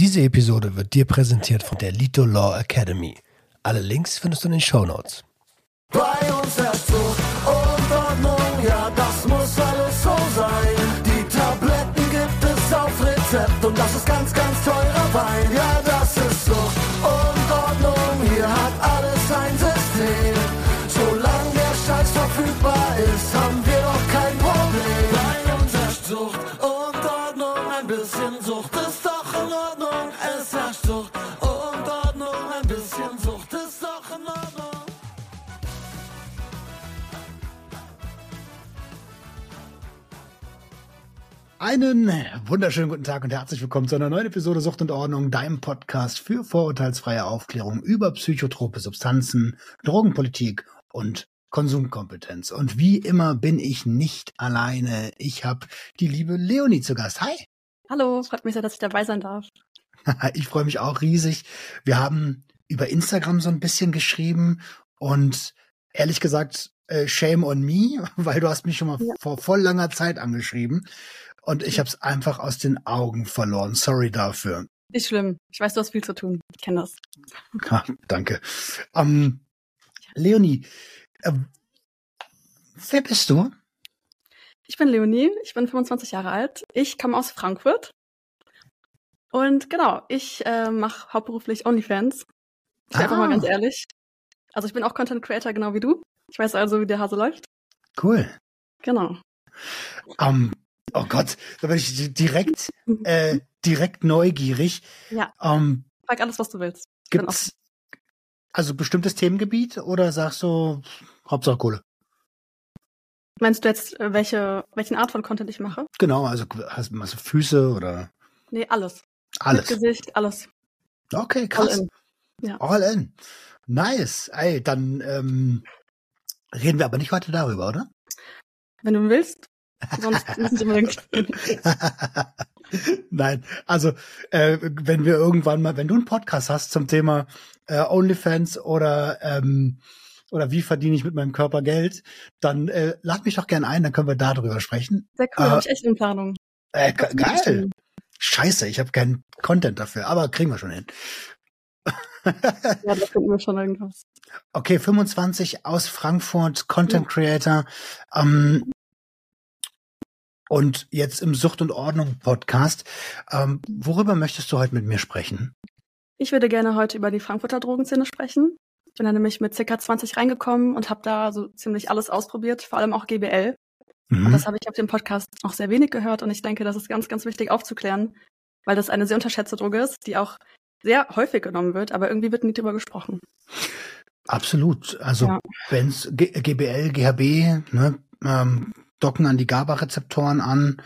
Diese Episode wird dir präsentiert von der Lito Law Academy. Alle Links findest du in den Show Notes. Bei uns herrscht Zucht und Ordnung, ja, das muss alles so sein. Die Tabletten gibt es auf Rezept und das ist ganz, ganz teurer Wein. Ja, das ist Zucht und Ordnung, hier hat alles ein System. Solange der Scheiß verfügbar ist, Einen wunderschönen guten Tag und herzlich willkommen zu einer neuen Episode Sucht und Ordnung, deinem Podcast für vorurteilsfreie Aufklärung über psychotrope Substanzen, Drogenpolitik und Konsumkompetenz. Und wie immer bin ich nicht alleine. Ich habe die liebe Leonie zu Gast. Hi. Hallo, freut mich sehr, dass ich dabei sein darf. Ich freue mich auch riesig. Wir haben über Instagram so ein bisschen geschrieben und ehrlich gesagt, äh, shame on me, weil du hast mich schon mal Ja. vor voll langer Zeit angeschrieben und ich habe es einfach aus den Augen verloren. Sorry dafür. Nicht schlimm. Ich weiß, du hast viel zu tun. Ich kenne das. Ja, danke. Ähm, Leonie, äh, wer bist du? Ich bin Leonie, ich bin 25 Jahre alt. Ich komme aus Frankfurt. Und genau, ich äh, mache hauptberuflich OnlyFans. Ich bin einfach Ah. mal ganz ehrlich. Also ich bin auch Content Creator, genau wie du. Ich weiß also, wie der Hase läuft. Cool. Genau. Ähm, oh Gott, da bin ich di- direkt, äh, direkt neugierig. Ja, Ähm, frag alles, was du willst. Ich gibt's also bestimmtes Themengebiet oder sagst du Hauptsache Kohle? Meinst du jetzt, äh, welche, welchen Art von Content ich mache? Genau, also hast du Füße oder Nee, alles. alles. Mit Gesicht, alles. Okay, All krass. in. Ja. All in. Nice. Ey, dann ähm, reden wir aber nicht heute darüber, oder? Wenn du willst. Sonst nicht unbedingt. Nein, also äh, wenn wir irgendwann mal, wenn du einen Podcast hast zum Thema äh, OnlyFans oder ähm, oder wie verdiene ich mit meinem Körper Geld, dann äh, lad mich doch gern ein, dann können wir darüber sprechen. Sehr cool, Äh, habe ich echt in Planung. Äh, ge- geil. Scheiße, ich habe keinen Content dafür, aber kriegen wir schon hin. Ja, da finden wir schon irgendwas. Okay, 25 aus Frankfurt, Content Creator. Ähm, und jetzt im Sucht und Ordnung Podcast. Ähm, worüber möchtest du heute mit mir sprechen? Ich würde gerne heute über die Frankfurter Drogenszene sprechen. Ich bin da nämlich mit ca. 20 reingekommen und habe da so ziemlich alles ausprobiert, vor allem auch GBL. Und Mhm. das habe ich auf dem Podcast noch sehr wenig gehört und ich denke, das ist ganz, ganz wichtig aufzuklären, weil das eine sehr unterschätzte Droge ist, die auch sehr häufig genommen wird, aber irgendwie wird nie drüber gesprochen. Absolut. Also Ja. wenn's G GBL, GHB, ne, ähm, docken an die GABA-Rezeptoren an.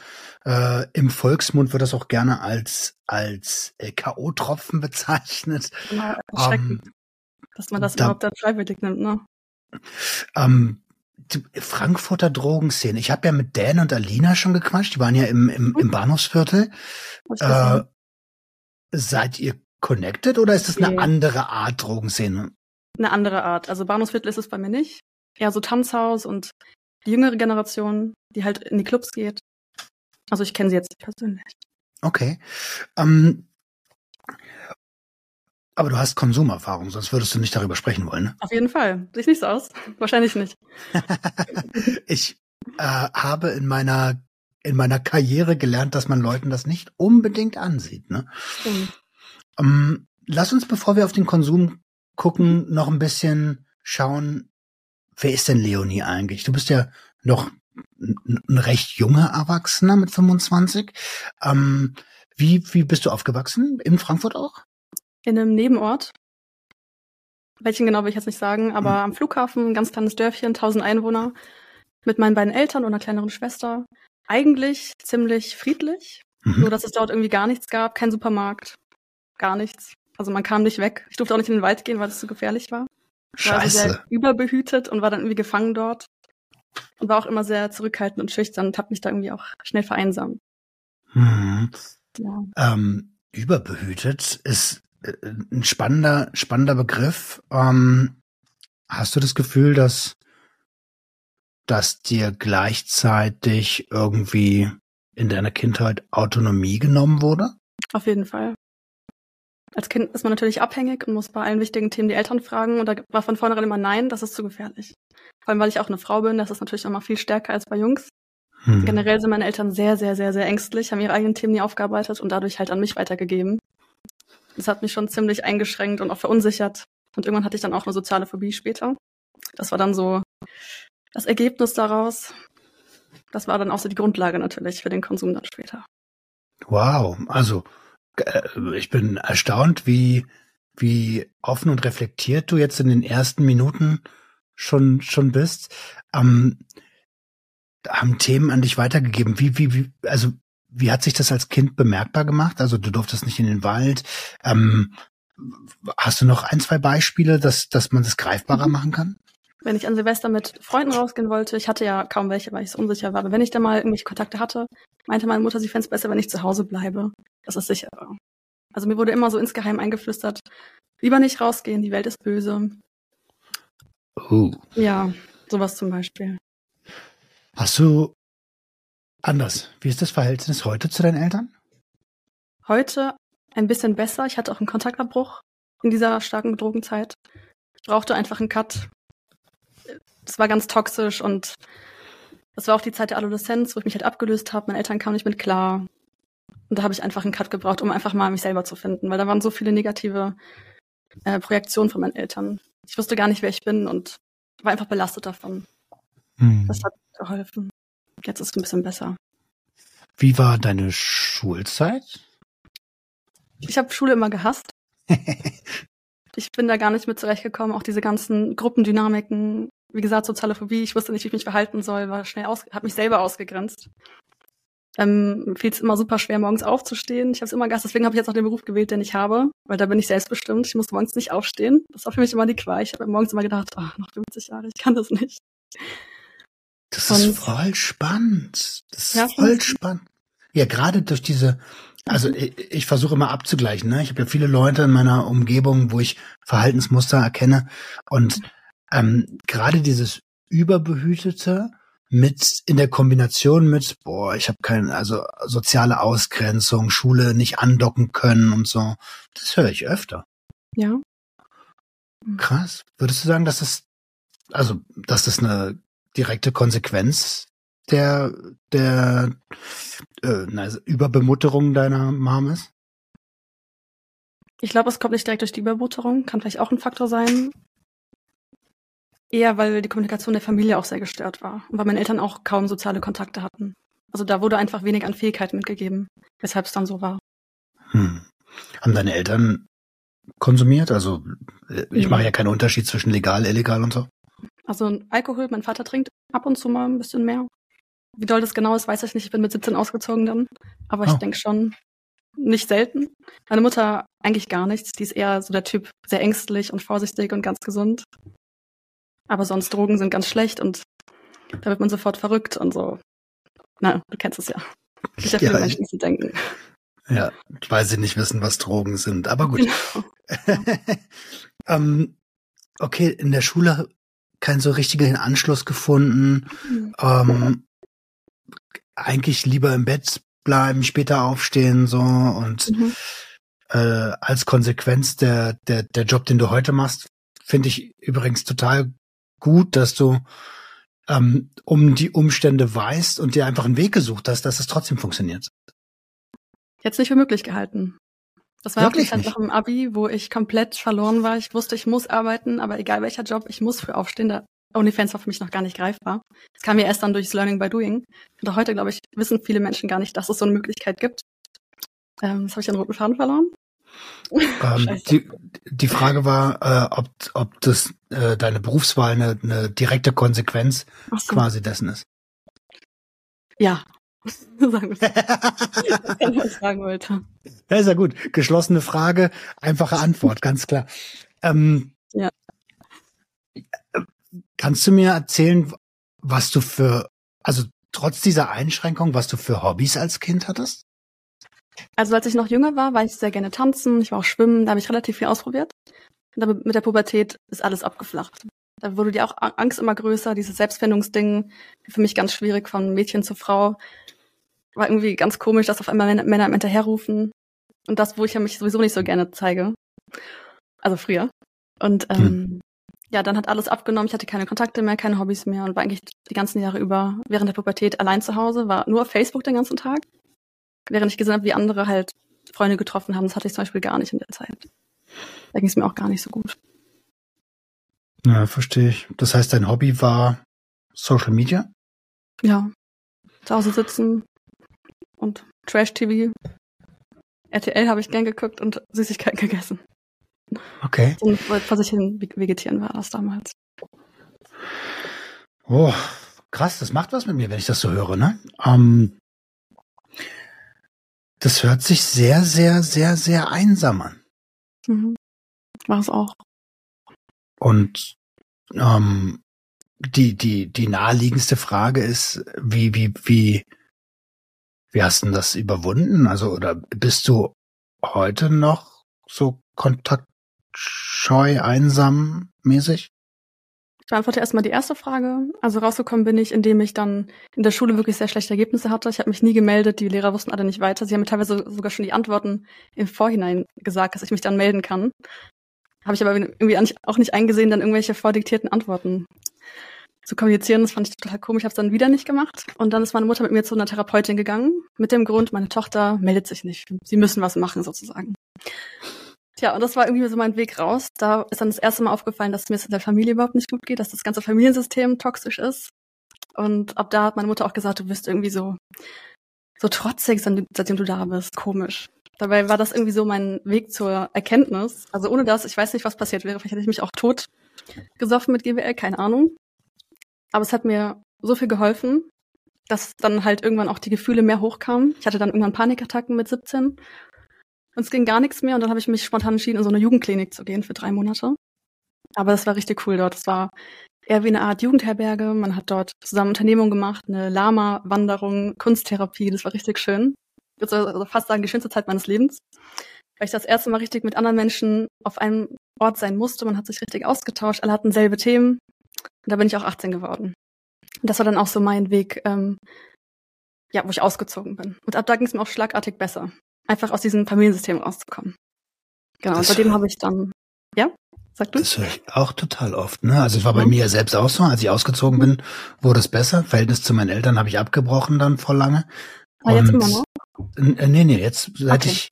Äh, Im Volksmund wird das auch gerne als als äh, KO-Tropfen bezeichnet. Immer erschreckend, dass man das da- überhaupt dann freiwillig nimmt, ne? Ähm, die Frankfurter Drogenszene. Ich habe ja mit Dan und Alina schon gequatscht. Die waren ja im, im, im Bahnhofsviertel. Hab ich Äh, seid ihr connected oder ist das eine Nee. andere Art Drogenszene? Eine andere Art. Also Bahnhofsviertel ist es bei mir nicht. Eher so Tanzhaus und die jüngere Generation, die halt in die Clubs geht. Also ich kenne sie jetzt nicht persönlich. Okay. Ähm, aber du hast Konsumerfahrung, sonst würdest du nicht darüber sprechen wollen. Ne? Auf jeden Fall. Sieht nicht so aus. Wahrscheinlich nicht. ich äh, habe in meiner in meiner Karriere gelernt, dass man Leuten das nicht unbedingt ansieht. Ne? Stimmt. Ähm, lass uns, bevor wir auf den Konsum gucken, noch ein bisschen schauen, wer ist denn Leonie eigentlich? Du bist ja noch ein, recht junger Erwachsener mit 25. Ähm, wie, wie bist du aufgewachsen? In Frankfurt auch? In einem Nebenort. Welchen genau will ich jetzt nicht sagen, aber am Flughafen, ein ganz kleines Dörfchen, 1000 Einwohner, mit meinen beiden Eltern und einer kleineren Schwester. Eigentlich ziemlich friedlich, Mhm. nur dass es dort irgendwie gar nichts gab, kein Supermarkt, gar nichts. Also man kam nicht weg. Ich durfte auch nicht in den Wald gehen, weil es zu gefährlich war. War also Scheiße. sehr überbehütet und war dann irgendwie gefangen dort. Und war auch immer sehr zurückhaltend und schüchtern und habe mich da irgendwie auch schnell vereinsamt. Mhm. Ja. Ähm, überbehütet ist äh, ein spannender, spannender Begriff. Ähm, hast du das Gefühl, dass, dass dir gleichzeitig irgendwie in deiner Kindheit Autonomie genommen wurde? Auf jeden Fall. Als Kind ist man natürlich abhängig und muss bei allen wichtigen Themen die Eltern fragen. Und da war von vornherein immer Nein, das ist zu gefährlich. Vor allem, weil ich auch eine Frau bin, das ist natürlich nochmal viel stärker als bei Jungs. Hm. Generell sind meine Eltern sehr, sehr, sehr, sehr ängstlich, haben ihre eigenen Themen nie aufgearbeitet und dadurch halt an mich weitergegeben. Das hat mich schon ziemlich eingeschränkt und auch verunsichert. Und irgendwann hatte ich dann auch eine soziale Phobie später. Das war dann so das Ergebnis daraus. Das war dann auch so die Grundlage natürlich für den Konsum dann später. Wow, also ich bin erstaunt, wie wie offen und reflektiert du jetzt in den ersten Minuten schon schon bist. Ähm, haben Themen an dich weitergegeben. Wie wie wie also wie hat sich das als Kind bemerkbar gemacht? Also du durftest nicht in den Wald. Ähm, hast du noch ein, zwei Beispiele, dass, dass man das greifbarer machen kann? Wenn ich an Silvester mit Freunden rausgehen wollte, ich hatte ja kaum welche, weil ich so unsicher war, aber wenn ich da mal irgendwelche Kontakte hatte, meinte meine Mutter, sie fände es besser, wenn ich zu Hause bleibe. Das ist sicherer. Also mir wurde immer so insgeheim eingeflüstert, lieber nicht rausgehen, die Welt ist böse. Oh. Ja, sowas zum Beispiel. Hast du anders? Wie ist das Verhältnis heute zu deinen Eltern? Heute ein bisschen besser. Ich hatte auch einen Kontaktabbruch in dieser starken Drogenzeit. Ich brauchte einfach einen Cut. Das war ganz toxisch und das war auch die Zeit der Adoleszenz, wo ich mich halt abgelöst habe. Meine Eltern kamen nicht mit klar. Und da habe ich einfach einen Cut gebraucht, um einfach mal mich selber zu finden, weil da waren so viele negative äh, Projektionen von meinen Eltern. Ich wusste gar nicht, wer ich bin und war einfach belastet davon. Hm. Das hat geholfen. Jetzt ist es ein bisschen besser. Wie war deine Schulzeit? Ich habe Schule immer gehasst. ich bin da gar nicht mit zurechtgekommen. Auch diese ganzen Gruppendynamiken, wie gesagt, soziale Phobie. Ich wusste nicht, wie ich mich verhalten soll, war schnell aus, habe mich selber ausgegrenzt. Ähm, fiel es immer super schwer, morgens aufzustehen. Ich habe es immer gehasst, deswegen habe ich jetzt auch den Beruf gewählt, den ich habe, weil da bin ich selbstbestimmt. Ich muss morgens nicht aufstehen. Das war für mich immer die Qual. Ich habe morgens immer gedacht, ach, noch 50 Jahre, ich kann das nicht. Das Und- ist voll spannend. Das ist Ja, voll spannend. Ja, gerade durch diese, also ich, ich versuche immer abzugleichen. Ne? Ich habe ja viele Leute in meiner Umgebung, wo ich Verhaltensmuster erkenne. Und ähm, gerade dieses Überbehütete mit in der Kombination mit, boah, ich habe keine, also soziale Ausgrenzung, Schule nicht andocken können und so, das höre ich öfter. Ja. Krass. Würdest du sagen, dass das, also, dass das eine direkte Konsequenz der, der äh, na, also Überbemutterung deiner Mom ist? Ich glaube, es kommt nicht direkt durch die Überbutterung, kann vielleicht auch ein Faktor sein. Eher, weil die Kommunikation der Familie auch sehr gestört war und weil meine Eltern auch kaum soziale Kontakte hatten. Also da wurde einfach wenig an Fähigkeiten mitgegeben, weshalb es dann so war. Hm. Haben deine Eltern konsumiert? Also, äh, ich mache ja keinen Unterschied zwischen legal, illegal und so. Also Alkohol, mein Vater trinkt ab und zu mal ein bisschen mehr. Wie doll das genau ist, weiß ich nicht. Ich bin mit 17 ausgezogen dann. Aber ich Oh. denke schon nicht selten. Meine Mutter eigentlich gar nichts. Die ist eher so der Typ, sehr ängstlich und vorsichtig und ganz gesund. Aber sonst Drogen sind ganz schlecht und da wird man sofort verrückt und so. Na, du kennst es ja. Gibt ja viele Ja, Menschen, so denken. Ja, weil sie nicht wissen, was Drogen sind. Aber gut. Genau. ähm, okay, in der Schule keinen so richtigen Anschluss gefunden. Ähm, eigentlich lieber im Bett bleiben, später aufstehen, so und Mhm. äh, als Konsequenz der, der, der Job, den du heute machst, finde ich übrigens total gut, dass du ähm, um die Umstände weißt und dir einfach einen Weg gesucht hast, dass es trotzdem funktioniert. Jetzt nicht für möglich gehalten. Das war Wirklich nach dem Abi, wo ich komplett verloren war. Ich wusste, ich muss arbeiten, aber egal welcher Job, ich muss für aufstehen. Da OnlyFans war für mich noch gar nicht greifbar. Das kam mir erst dann durchs Learning by Doing. Und auch heute, glaube ich, wissen viele Menschen gar nicht, dass es so eine Möglichkeit gibt. Ähm, jetzt habe ich den roten Faden verloren. Ähm, die, die Frage war, äh, ob, ob das äh, deine Berufswahl eine, eine direkte Konsequenz so. quasi dessen ist. Ja. Wir sagen wollte. Ja, ist ja gut. Geschlossene Frage, einfache Antwort, ganz klar. Ähm, Ja. Kannst du mir erzählen, was du für, also trotz dieser Einschränkung, was du für Hobbys als Kind hattest? Also als ich noch jünger war, war ich sehr gerne tanzen, ich war auch schwimmen, da habe ich relativ viel ausprobiert. Und aber mit der Pubertät ist alles abgeflacht. Da wurde die auch Angst immer größer, dieses Selbstfindungsding, für mich ganz schwierig von Mädchen zu Frau. War irgendwie ganz komisch, dass auf einmal Männer, Männer im hinterherrufen. Und das, wo ich ja mich sowieso nicht so gerne zeige. Also früher. Und ähm, hm. ja, dann hat alles abgenommen. Ich hatte keine Kontakte mehr, keine Hobbys mehr und war eigentlich die ganzen Jahre über während der Pubertät allein zu Hause, war nur auf Facebook den ganzen Tag. Während ich gesehen habe, wie andere halt Freunde getroffen haben. Das hatte ich zum Beispiel gar nicht in der Zeit. Da ging es mir auch gar nicht so gut. Ja, verstehe ich. Das heißt, dein Hobby war Social Media? Ja. Zu Hause sitzen und Trash-TV. RTL habe ich gern geguckt und Süßigkeiten gegessen. Okay. Und vor sich hin vegetieren war das damals. Oh, krass, das macht was mit mir, wenn ich das so höre, ne? Ähm, das hört sich sehr, sehr, sehr, sehr einsam an. Mhm. War es auch. Und ähm, die, die, die naheliegendste Frage ist, wie, wie, wie, wie hast du das überwunden? Also, oder bist du heute noch so kontaktscheu, einsam mäßig? Ich beantworte erstmal die erste Frage. Also rausgekommen bin ich, indem ich dann in der Schule wirklich sehr schlechte Ergebnisse hatte. Ich habe mich nie gemeldet, die Lehrer wussten alle nicht weiter. Sie haben mir teilweise sogar schon die Antworten im Vorhinein gesagt, dass ich mich dann melden kann. Habe ich aber irgendwie auch nicht eingesehen, dann irgendwelche vordiktierten Antworten zu kommunizieren. Das fand ich total komisch. Habe es dann wieder nicht gemacht. Und dann ist meine Mutter mit mir zu einer Therapeutin gegangen, mit dem Grund, meine Tochter meldet sich nicht. Sie müssen was machen sozusagen. Tja, und das war irgendwie so mein Weg raus. Da ist dann das erste Mal aufgefallen, dass mir es in der Familie überhaupt nicht gut geht, dass das ganze Familiensystem toxisch ist. Und ab da hat meine Mutter auch gesagt, du bist irgendwie so, so trotzig, seitdem du da bist. Komisch. Dabei war das irgendwie so mein Weg zur Erkenntnis. Also ohne das, ich weiß nicht, was passiert wäre. Vielleicht hätte ich mich auch tot gesoffen mit GWL, keine Ahnung. Aber es hat mir so viel geholfen, dass dann halt irgendwann auch die Gefühle mehr hochkamen. Ich hatte dann irgendwann Panikattacken mit 17 und es ging gar nichts mehr und dann habe ich mich spontan entschieden, in so eine Jugendklinik zu gehen für drei Monate. Aber das war richtig cool dort. Das war eher wie eine Art Jugendherberge. Man hat dort zusammen Unternehmungen gemacht, eine Lama-Wanderung, Kunsttherapie. Das war richtig schön. Ich würde also fast sagen, die schönste Zeit meines Lebens. Weil ich das erste Mal richtig mit anderen Menschen auf einem Ort sein musste. Man hat sich richtig ausgetauscht. Alle hatten selbe Themen. Und da bin ich auch 18 geworden. Und das war dann auch so mein Weg, ähm, ja, wo ich ausgezogen bin. Und ab da ging es mir auch schlagartig besser einfach aus diesem Familiensystem rauszukommen. Genau, das und seitdem habe ich dann, ja, sag du? Das höre ich auch total oft, ne? Also es war bei mhm. mir selbst auch so, als ich ausgezogen bin, wurde es besser. Verhältnis zu meinen Eltern habe ich abgebrochen dann vor lange. Ah, jetzt immer noch? Äh, nee, nee, jetzt seit okay. ich,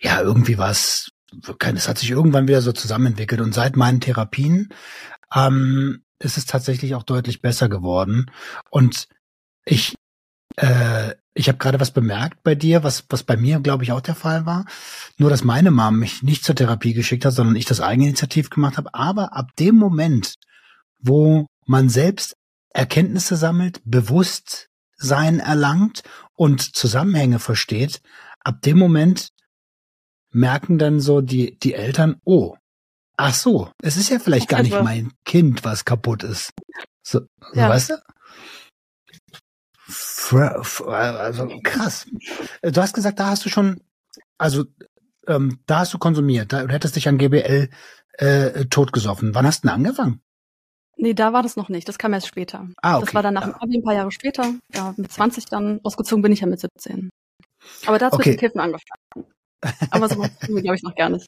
ja, irgendwie war es, es hat sich irgendwann wieder so zusammenentwickelt und seit meinen Therapien ähm, ist es tatsächlich auch deutlich besser geworden. Und ich äh, ich habe gerade was bemerkt bei dir, was, was bei mir, glaube ich, auch der Fall war. Nur, dass meine Mom mich nicht zur Therapie geschickt hat, sondern ich das eigeninitiativ gemacht habe. Aber ab dem Moment, wo man selbst Erkenntnisse sammelt, Bewusstsein erlangt und Zusammenhänge versteht, ab dem Moment merken dann so die, die Eltern, oh, ach so, es ist ja vielleicht gar nicht mein Kind, was kaputt ist. So, ja. so weißt du? Also krass. Du hast gesagt, da hast du schon, also ähm, da hast du konsumiert, da, du hättest dich an GBL äh, totgesoffen. Wann hast du denn angefangen? Nee, da war das noch nicht. Das kam erst später. Ah, okay. Das war dann nach dem Abi ein paar Jahre später. Ja, mit 20 dann. Ausgezogen bin ich ja mit 17. Aber da hat okay. mit Kiffen angefangen. Aber so glaube ich noch gar nicht.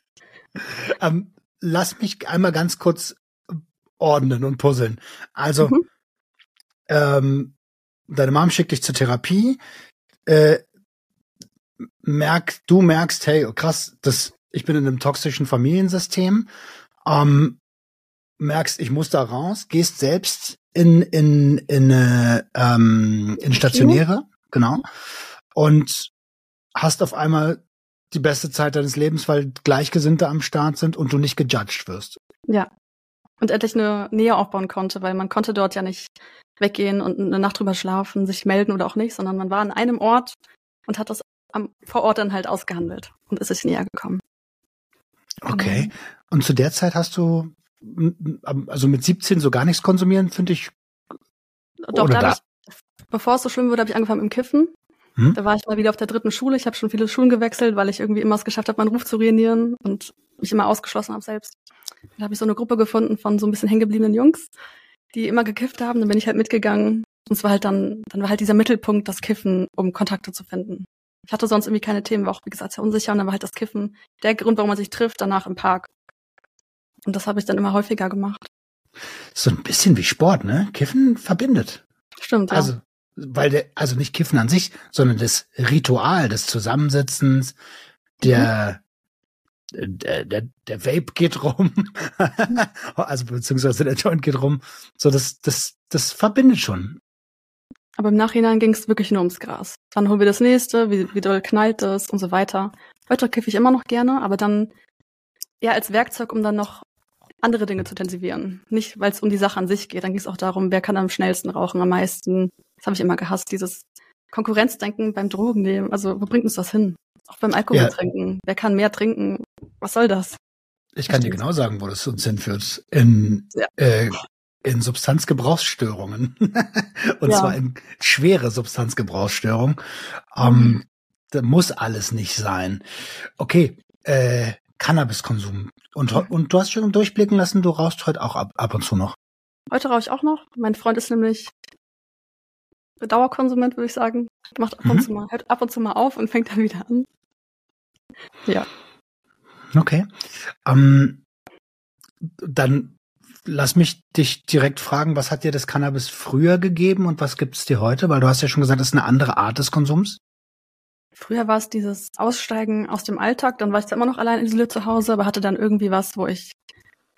Ähm, lass mich einmal ganz kurz ordnen und puzzeln. Also, mhm. ähm, deine Mom schickt dich zur Therapie, äh, merk, du merkst, hey, krass, das, ich bin in einem toxischen Familiensystem, ähm, merkst, ich muss da raus, gehst selbst in, in, in, äh, ähm, in stationäre, genau, und hast auf einmal die beste Zeit deines Lebens, weil Gleichgesinnte am Start sind und du nicht gejudged wirst. Ja. Und endlich eine Nähe aufbauen konnte, weil man konnte dort ja nicht weggehen und eine Nacht drüber schlafen, sich melden oder auch nicht, sondern man war an einem Ort und hat das am, vor Ort dann halt ausgehandelt und ist sich näher gekommen. Okay. Mhm. Und zu der Zeit hast du, also mit 17 so gar nichts konsumieren, finde ich. Doch, da da? Ich, bevor es so schlimm wurde, habe ich angefangen mit dem Kiffen. Hm? Da war ich mal wieder auf der dritten Schule. Ich habe schon viele Schulen gewechselt, weil ich irgendwie immer es geschafft habe, meinen Ruf zu ruinieren und mich immer ausgeschlossen habe selbst. Da habe ich so eine Gruppe gefunden von so ein bisschen hängengebliebenen Jungs die immer gekifft haben. Dann bin ich halt mitgegangen. Und es war halt dann, dann war halt dieser Mittelpunkt das Kiffen, um Kontakte zu finden. Ich hatte sonst irgendwie keine Themen, war auch, wie gesagt, sehr unsicher und dann war halt das Kiffen der Grund, warum man sich trifft, danach im Park. Und das habe ich dann immer häufiger gemacht. So ein bisschen wie Sport, ne? Kiffen verbindet. Stimmt, ja. Also, weil der, also nicht Kiffen an sich, sondern das Ritual des Zusammensitzens, der, der, der, der Vape geht rum, also beziehungsweise der Joint geht rum. So, das, das, das verbindet schon. Aber im Nachhinein ging es wirklich nur ums Gras. Dann holen wir das nächste, wie, wie doll knallt es und so weiter. Heute kiffe ich immer noch gerne, aber dann eher als Werkzeug, um dann noch andere Dinge zu intensivieren. Nicht, weil es um die Sache an sich geht. Dann ging es auch darum, wer kann am schnellsten rauchen, am meisten. Das habe ich immer gehasst, dieses Konkurrenzdenken beim Drogennehmen. Also, wo bringt uns das hin? Auch beim Alkohol Ja. trinken. Wer kann mehr trinken? Was soll das? Ich kann dir genau sagen, wo das uns hinführt. In, Ja. äh, in Substanzgebrauchsstörungen. Und Ja. zwar in schwere Substanzgebrauchsstörungen. Ähm, da muss alles nicht sein. Okay, äh, Cannabiskonsum. Und, und du hast schon durchblicken lassen, du rauchst heute auch ab, ab und zu noch. Heute rauche ich auch noch. Mein Freund ist nämlich Dauerkonsument, würde ich sagen. Macht ab und Mhm. zu mal, hört ab und zu mal auf und fängt dann wieder an. Ja. Okay. Ähm, dann lass mich dich direkt fragen, was hat dir das Cannabis früher gegeben und was gibt es dir heute? Weil du hast ja schon gesagt, das ist eine andere Art des Konsums. Früher war es dieses Aussteigen aus dem Alltag, dann war ich zwar immer noch allein isoliert zu Hause, aber hatte dann irgendwie was, wo ich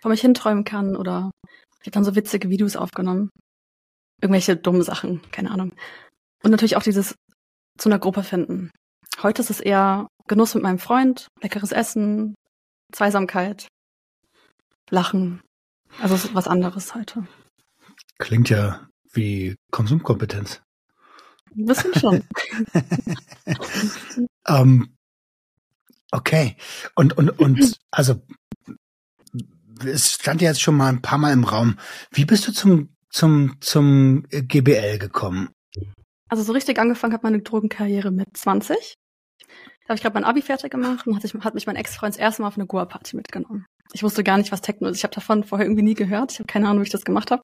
vor mich hinträumen kann oder ich habe dann so witzige Videos aufgenommen. Irgendwelche dummen Sachen, keine Ahnung. Und natürlich auch dieses zu einer Gruppe finden. Heute ist es eher Genuss mit meinem Freund, leckeres Essen, Zweisamkeit, Lachen. Also es ist was anderes heute. Klingt ja wie Konsumkompetenz. Ein bisschen schon. Ähm, okay. Und, und, und, also, es stand ja jetzt schon mal ein paar Mal im Raum. Wie bist du zum, zum, zum GBL gekommen? Also so richtig angefangen hat meine Drogenkarriere mit 20. Da habe ich gerade mein Abi fertig gemacht und hat, ich, hat mich mein Ex-Freund das erste Mal auf eine Goa-Party mitgenommen. Ich wusste gar nicht, was Techno ist. Ich habe davon vorher irgendwie nie gehört. Ich habe keine Ahnung, wie ich das gemacht habe.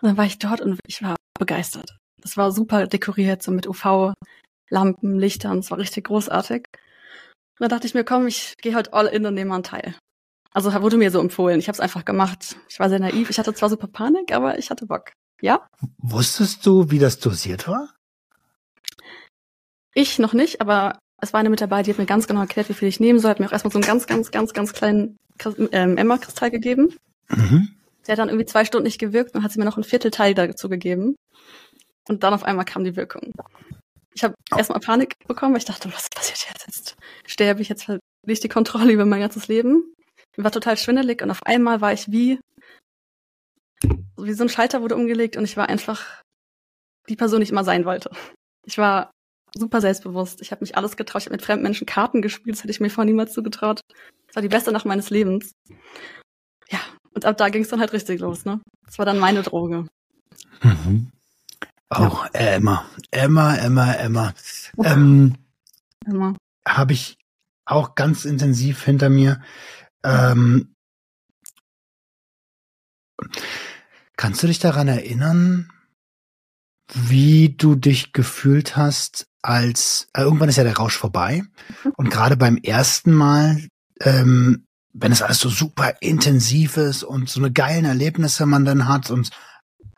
Und dann war ich dort und ich war begeistert. Das war super dekoriert, so mit UV-Lampen, Lichtern. Es war richtig großartig. Und dann dachte ich mir, komm, ich gehe heute all in und nehme einen Teil. Also wurde mir so empfohlen. Ich habe es einfach gemacht. Ich war sehr naiv. Ich hatte zwar super Panik, aber ich hatte Bock. Ja, Wusstest du, wie das dosiert war? Ich noch nicht, aber es war eine mit dabei, die hat mir ganz genau erklärt, wie viel ich nehmen soll. Hat mir auch erstmal so einen ganz, ganz, ganz, ganz kleinen ähm, Emma-Kristall gegeben. Mhm. Der hat dann irgendwie zwei Stunden nicht gewirkt und hat sie mir noch ein Viertelteil dazu gegeben. Und dann auf einmal kam die Wirkung. Ich habe erstmal Panik bekommen, weil ich dachte, was passiert jetzt? Jetzt sterbe ich, jetzt verliere ich die Kontrolle über mein ganzes Leben. Mir war total schwindelig und auf einmal war ich wie, wie so ein Schalter wurde umgelegt und ich war einfach die Person, die ich immer sein wollte. Ich war super selbstbewusst. Ich habe mich alles getraut. Ich habe mit fremden Menschen Karten gespielt. Das hätte ich mir vorher niemals zugetraut. Das war die beste Nacht meines Lebens. Ja, und ab da ging es dann halt richtig los, ne? Das war dann meine Droge. Mhm. Auch Emma. Emma, Emma, Emma. Ähm, Immer. habe ich auch ganz intensiv hinter mir. Ähm, kannst du dich daran erinnern, wie du dich gefühlt hast, als äh, irgendwann ist ja der Rausch vorbei und gerade beim ersten Mal, ähm, wenn es alles so super intensiv ist und so eine geilen Erlebnisse man dann hat und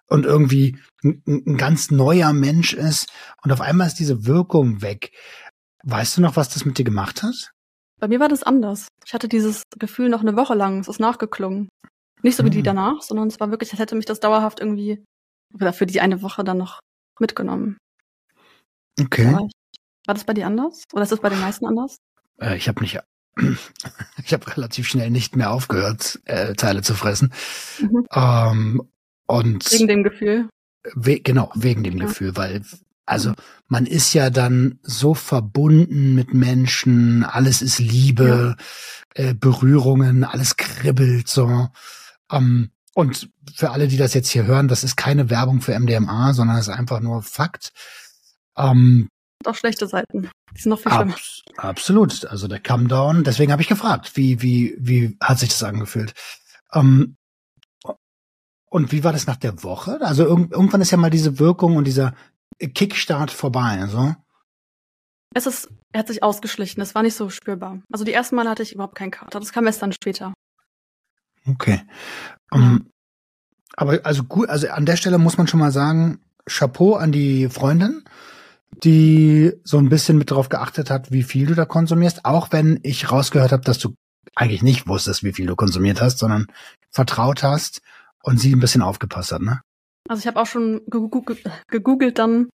und irgendwie ein, ein ganz neuer Mensch ist und auf einmal ist diese Wirkung weg. Weißt du noch, was das mit dir gemacht hat? Bei mir war das anders. Ich hatte dieses Gefühl noch eine Woche lang. Es ist nachgeklungen. Nicht so wie die Mhm. danach, sondern es war wirklich, als hätte mich das dauerhaft irgendwie oder für die eine Woche dann noch mitgenommen. Okay. War, war das bei dir anders? Oder ist das bei den meisten anders? Äh, ich habe nicht, ich habe relativ schnell nicht mehr aufgehört, äh, Teile zu fressen. Mhm. Ähm, und Wegen dem Gefühl. we genau wegen dem Ja. Gefühl, weil also man ist ja dann so verbunden mit Menschen, alles ist Liebe, äh, Berührungen, alles kribbelt so. Ähm, und für alle, die das jetzt hier hören, das ist keine Werbung für MDMA, sondern es ist einfach nur Fakt. Ähm, Und auch schlechte Seiten. Die sind noch viel schlimmer. Abs absolut. Also der Come Down. Deswegen habe ich gefragt, wie wie wie hat sich das angefühlt? Ähm, und wie war das nach der Woche? Also irg irgendwann ist ja mal diese Wirkung und dieser Kickstart vorbei. Also Es ist, er hat sich ausgeschlichen. Es war nicht so spürbar. Also die ersten Mal hatte ich überhaupt keinen Kater. Das kam erst dann später. Okay. Um, aber also gut, also an der Stelle muss man schon mal sagen, Chapeau an die Freundin, die so ein bisschen mit darauf geachtet hat, wie viel du da konsumierst, auch wenn ich rausgehört habe, dass du eigentlich nicht wusstest, wie viel du konsumiert hast, sondern vertraut hast und sie ein bisschen aufgepasst hat, ne? Also ich habe auch schon gegoogelt, gegoogelt dann.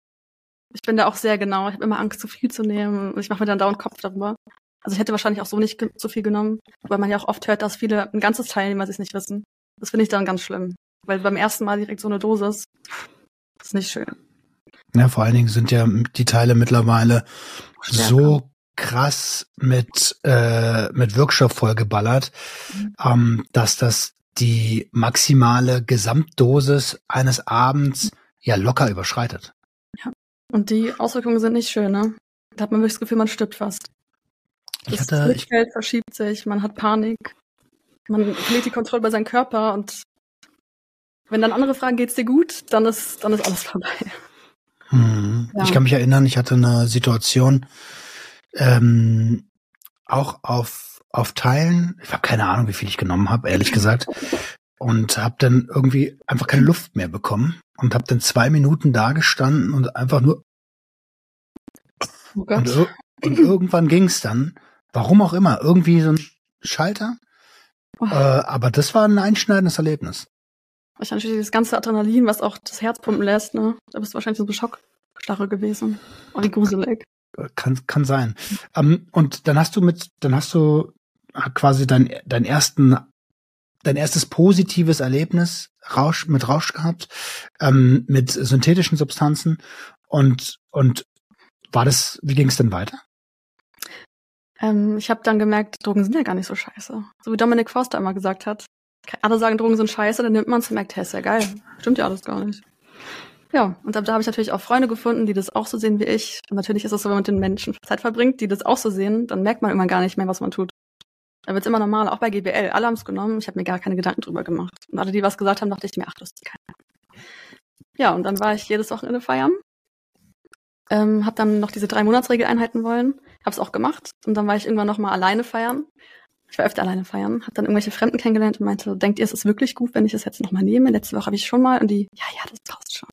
Ich bin da auch sehr genau. Ich habe immer Angst, zu viel zu nehmen. Und ich mache mir dann dauernd Kopf darüber. Also ich hätte wahrscheinlich auch so nicht so viel genommen, weil man ja auch oft hört, dass viele ein ganzes Teil nehmen, weil sie es nicht wissen. Das finde ich dann ganz schlimm. Weil beim ersten Mal direkt so eine Dosis ist nicht schön. Ja, vor allen Dingen sind ja die Teile mittlerweile Stärker. so krass mit, äh, mit Wirkstoff vollgeballert, mhm. ähm, dass das die maximale Gesamtdosis eines Abends ja locker überschreitet. Ja. Und die Auswirkungen sind nicht schön, ne? Da hat man wirklich das Gefühl, man stirbt fast. Das ich hatte, Blickfeld ich, verschiebt sich, man hat Panik, man verliert die Kontrolle über seinen Körper und wenn dann andere fragen, geht's dir gut, dann ist, dann ist alles vorbei. Hm. Ja. Ich kann mich erinnern, ich hatte eine Situation, ähm, auch auf, auf Teilen, ich habe keine Ahnung, wie viel ich genommen habe, ehrlich gesagt, und habe dann irgendwie einfach keine Luft mehr bekommen und habe dann zwei Minuten da gestanden und einfach nur oh und, und, irgendwann ging's dann, warum auch immer, irgendwie so ein Schalter. Oh. Äh, aber das war ein einschneidendes Erlebnis. Wahrscheinlich das ganze Adrenalin, was auch das Herz pumpen lässt, ne? Da bist du wahrscheinlich so eine Schockstarre gewesen. Oh, wie gruselig. Kann, kann sein. Ähm, und dann hast du mit, dann hast du quasi dein, dein ersten, dein erstes positives Erlebnis Rausch, mit Rausch gehabt, ähm, mit synthetischen Substanzen. Und, und war das, wie ging es denn weiter? Ähm, ich habe dann gemerkt, Drogen sind ja gar nicht so scheiße. So wie Dominic Foster immer gesagt hat alle sagen, Drogen sind scheiße, dann nimmt man es und merkt, hey, ist ja geil. Stimmt ja alles gar nicht. Ja, und da, da habe ich natürlich auch Freunde gefunden, die das auch so sehen wie ich. Und natürlich ist es so, wenn man mit den Menschen Zeit verbringt, die das auch so sehen, dann merkt man immer gar nicht mehr, was man tut. Da wird's immer normaler, auch bei GBL. Alle haben es genommen, ich habe mir gar keine Gedanken drüber gemacht. Und alle, die was gesagt haben, dachte ich mir, ach, das ist keiner. Ja, und dann war ich jedes Wochenende feiern. Ähm, hab dann noch diese drei Monatsregel einhalten wollen. Hab's auch gemacht. Und dann war ich irgendwann noch mal alleine feiern ich war öfter alleine feiern, habe dann irgendwelche Fremden kennengelernt und meinte, denkt ihr, es ist wirklich gut, wenn ich es jetzt nochmal nehme? Letzte Woche habe ich schon mal und die, ja, ja, das passt schon.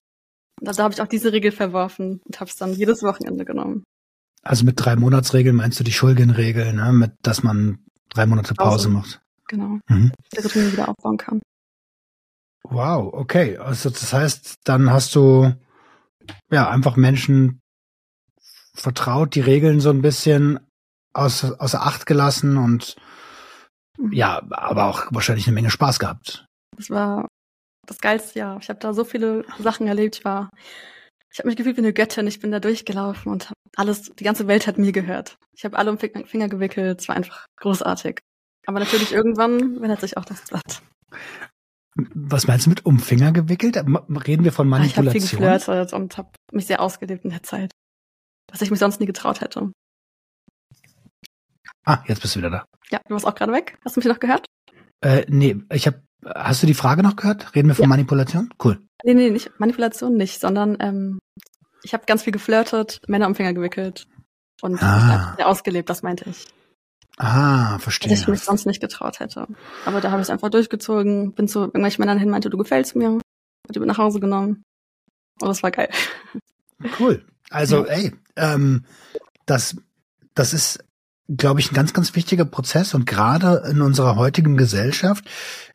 Und da habe ich auch diese Regel verworfen und habe es dann jedes Wochenende genommen. Also mit drei Monatsregel meinst du die Schulgenregel, ne? Mit, dass man drei Monate Pause, Pause. macht. Genau. Mhm. Der Routine wieder aufbauen kann. Wow, okay. Also das heißt, dann hast du ja einfach Menschen vertraut, die Regeln so ein bisschen aus, außer Acht gelassen und ja, aber auch wahrscheinlich eine Menge Spaß gehabt. Das war das geilste Jahr. Ich habe da so viele Sachen erlebt. Ich war, ich habe mich gefühlt wie eine Göttin. Ich bin da durchgelaufen und alles, die ganze Welt hat mir gehört. Ich habe alle um Finger gewickelt. Es war einfach großartig. Aber natürlich irgendwann wendet sich auch das Blatt. Was meinst du mit um Finger gewickelt? Reden wir von Manipulation? Ich habe viel geflirtet und habe mich sehr ausgelebt in der Zeit, was ich mich sonst nie getraut hätte. Ah, jetzt bist du wieder da. Ja, du warst auch gerade weg. Hast du mich noch gehört? Äh, nee, ich habe. Hast du die Frage noch gehört? Reden wir von ja. Manipulation? Cool. Nee, nee, nicht Manipulation nicht, sondern ähm, ich habe ganz viel geflirtet, Männer um Finger gewickelt und ah. sehr ausgelebt, das meinte ich. Ah, verstehe. Dass ich mich sonst nicht getraut hätte. Aber da habe ich es einfach durchgezogen, bin zu irgendwelchen Männern hin, meinte, du gefällst mir, hab die mit nach Hause genommen. Und das war geil. Cool. Also, ja. ey, ähm, das, das ist glaube ich, ein ganz, ganz wichtiger Prozess und gerade in unserer heutigen Gesellschaft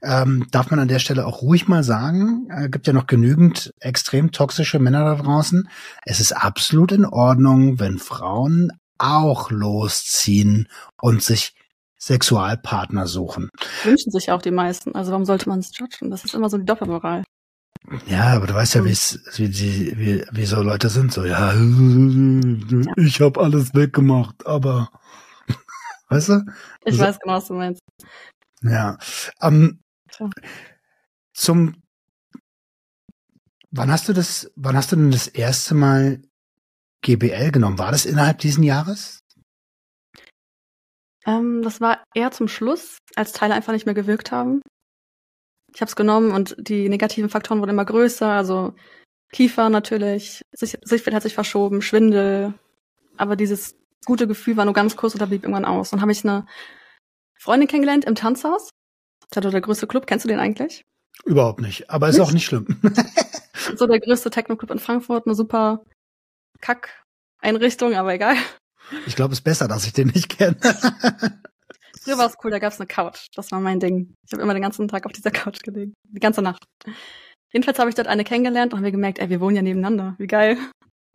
ähm, darf man an der Stelle auch ruhig mal sagen, äh, gibt ja noch genügend extrem toxische Männer da draußen. Es ist absolut in Ordnung, wenn Frauen auch losziehen und sich Sexualpartner suchen. Wünschen sich auch die meisten. Also warum sollte man es judgen? Das ist immer so die Doppelmoral. Ja, aber du weißt ja, wie die, wie, wie so Leute sind. So, ja, ich habe alles weggemacht, aber Weißt du? Ich also, weiß genau, was du meinst. Ja. Ähm, zum Wann hast du das, wann hast du denn das erste Mal GBL genommen? War das innerhalb diesen Jahres? Ähm, das war eher zum Schluss, als Teile einfach nicht mehr gewirkt haben. Ich habe es genommen und die negativen Faktoren wurden immer größer, also Kiefer natürlich, Sichtfeld hat sich verschoben, Schwindel, aber dieses gute Gefühl war nur ganz kurz oder blieb irgendwann aus. Dann habe ich eine Freundin kennengelernt im Tanzhaus. Das war der größte Club. Kennst du den eigentlich? Überhaupt nicht. Aber ist Nicht? auch nicht schlimm. So der größte Techno-Club in Frankfurt. Eine super Kack-Einrichtung, aber egal. ich glaube, es ist besser, dass ich den nicht kenne. Früher war es cool, da gab's eine Couch. Das war mein Ding. Ich habe immer den ganzen Tag auf dieser Couch gelegen. Die ganze Nacht. Jedenfalls habe ich dort eine kennengelernt und haben wir gemerkt, ey, wir wohnen ja nebeneinander. Wie geil.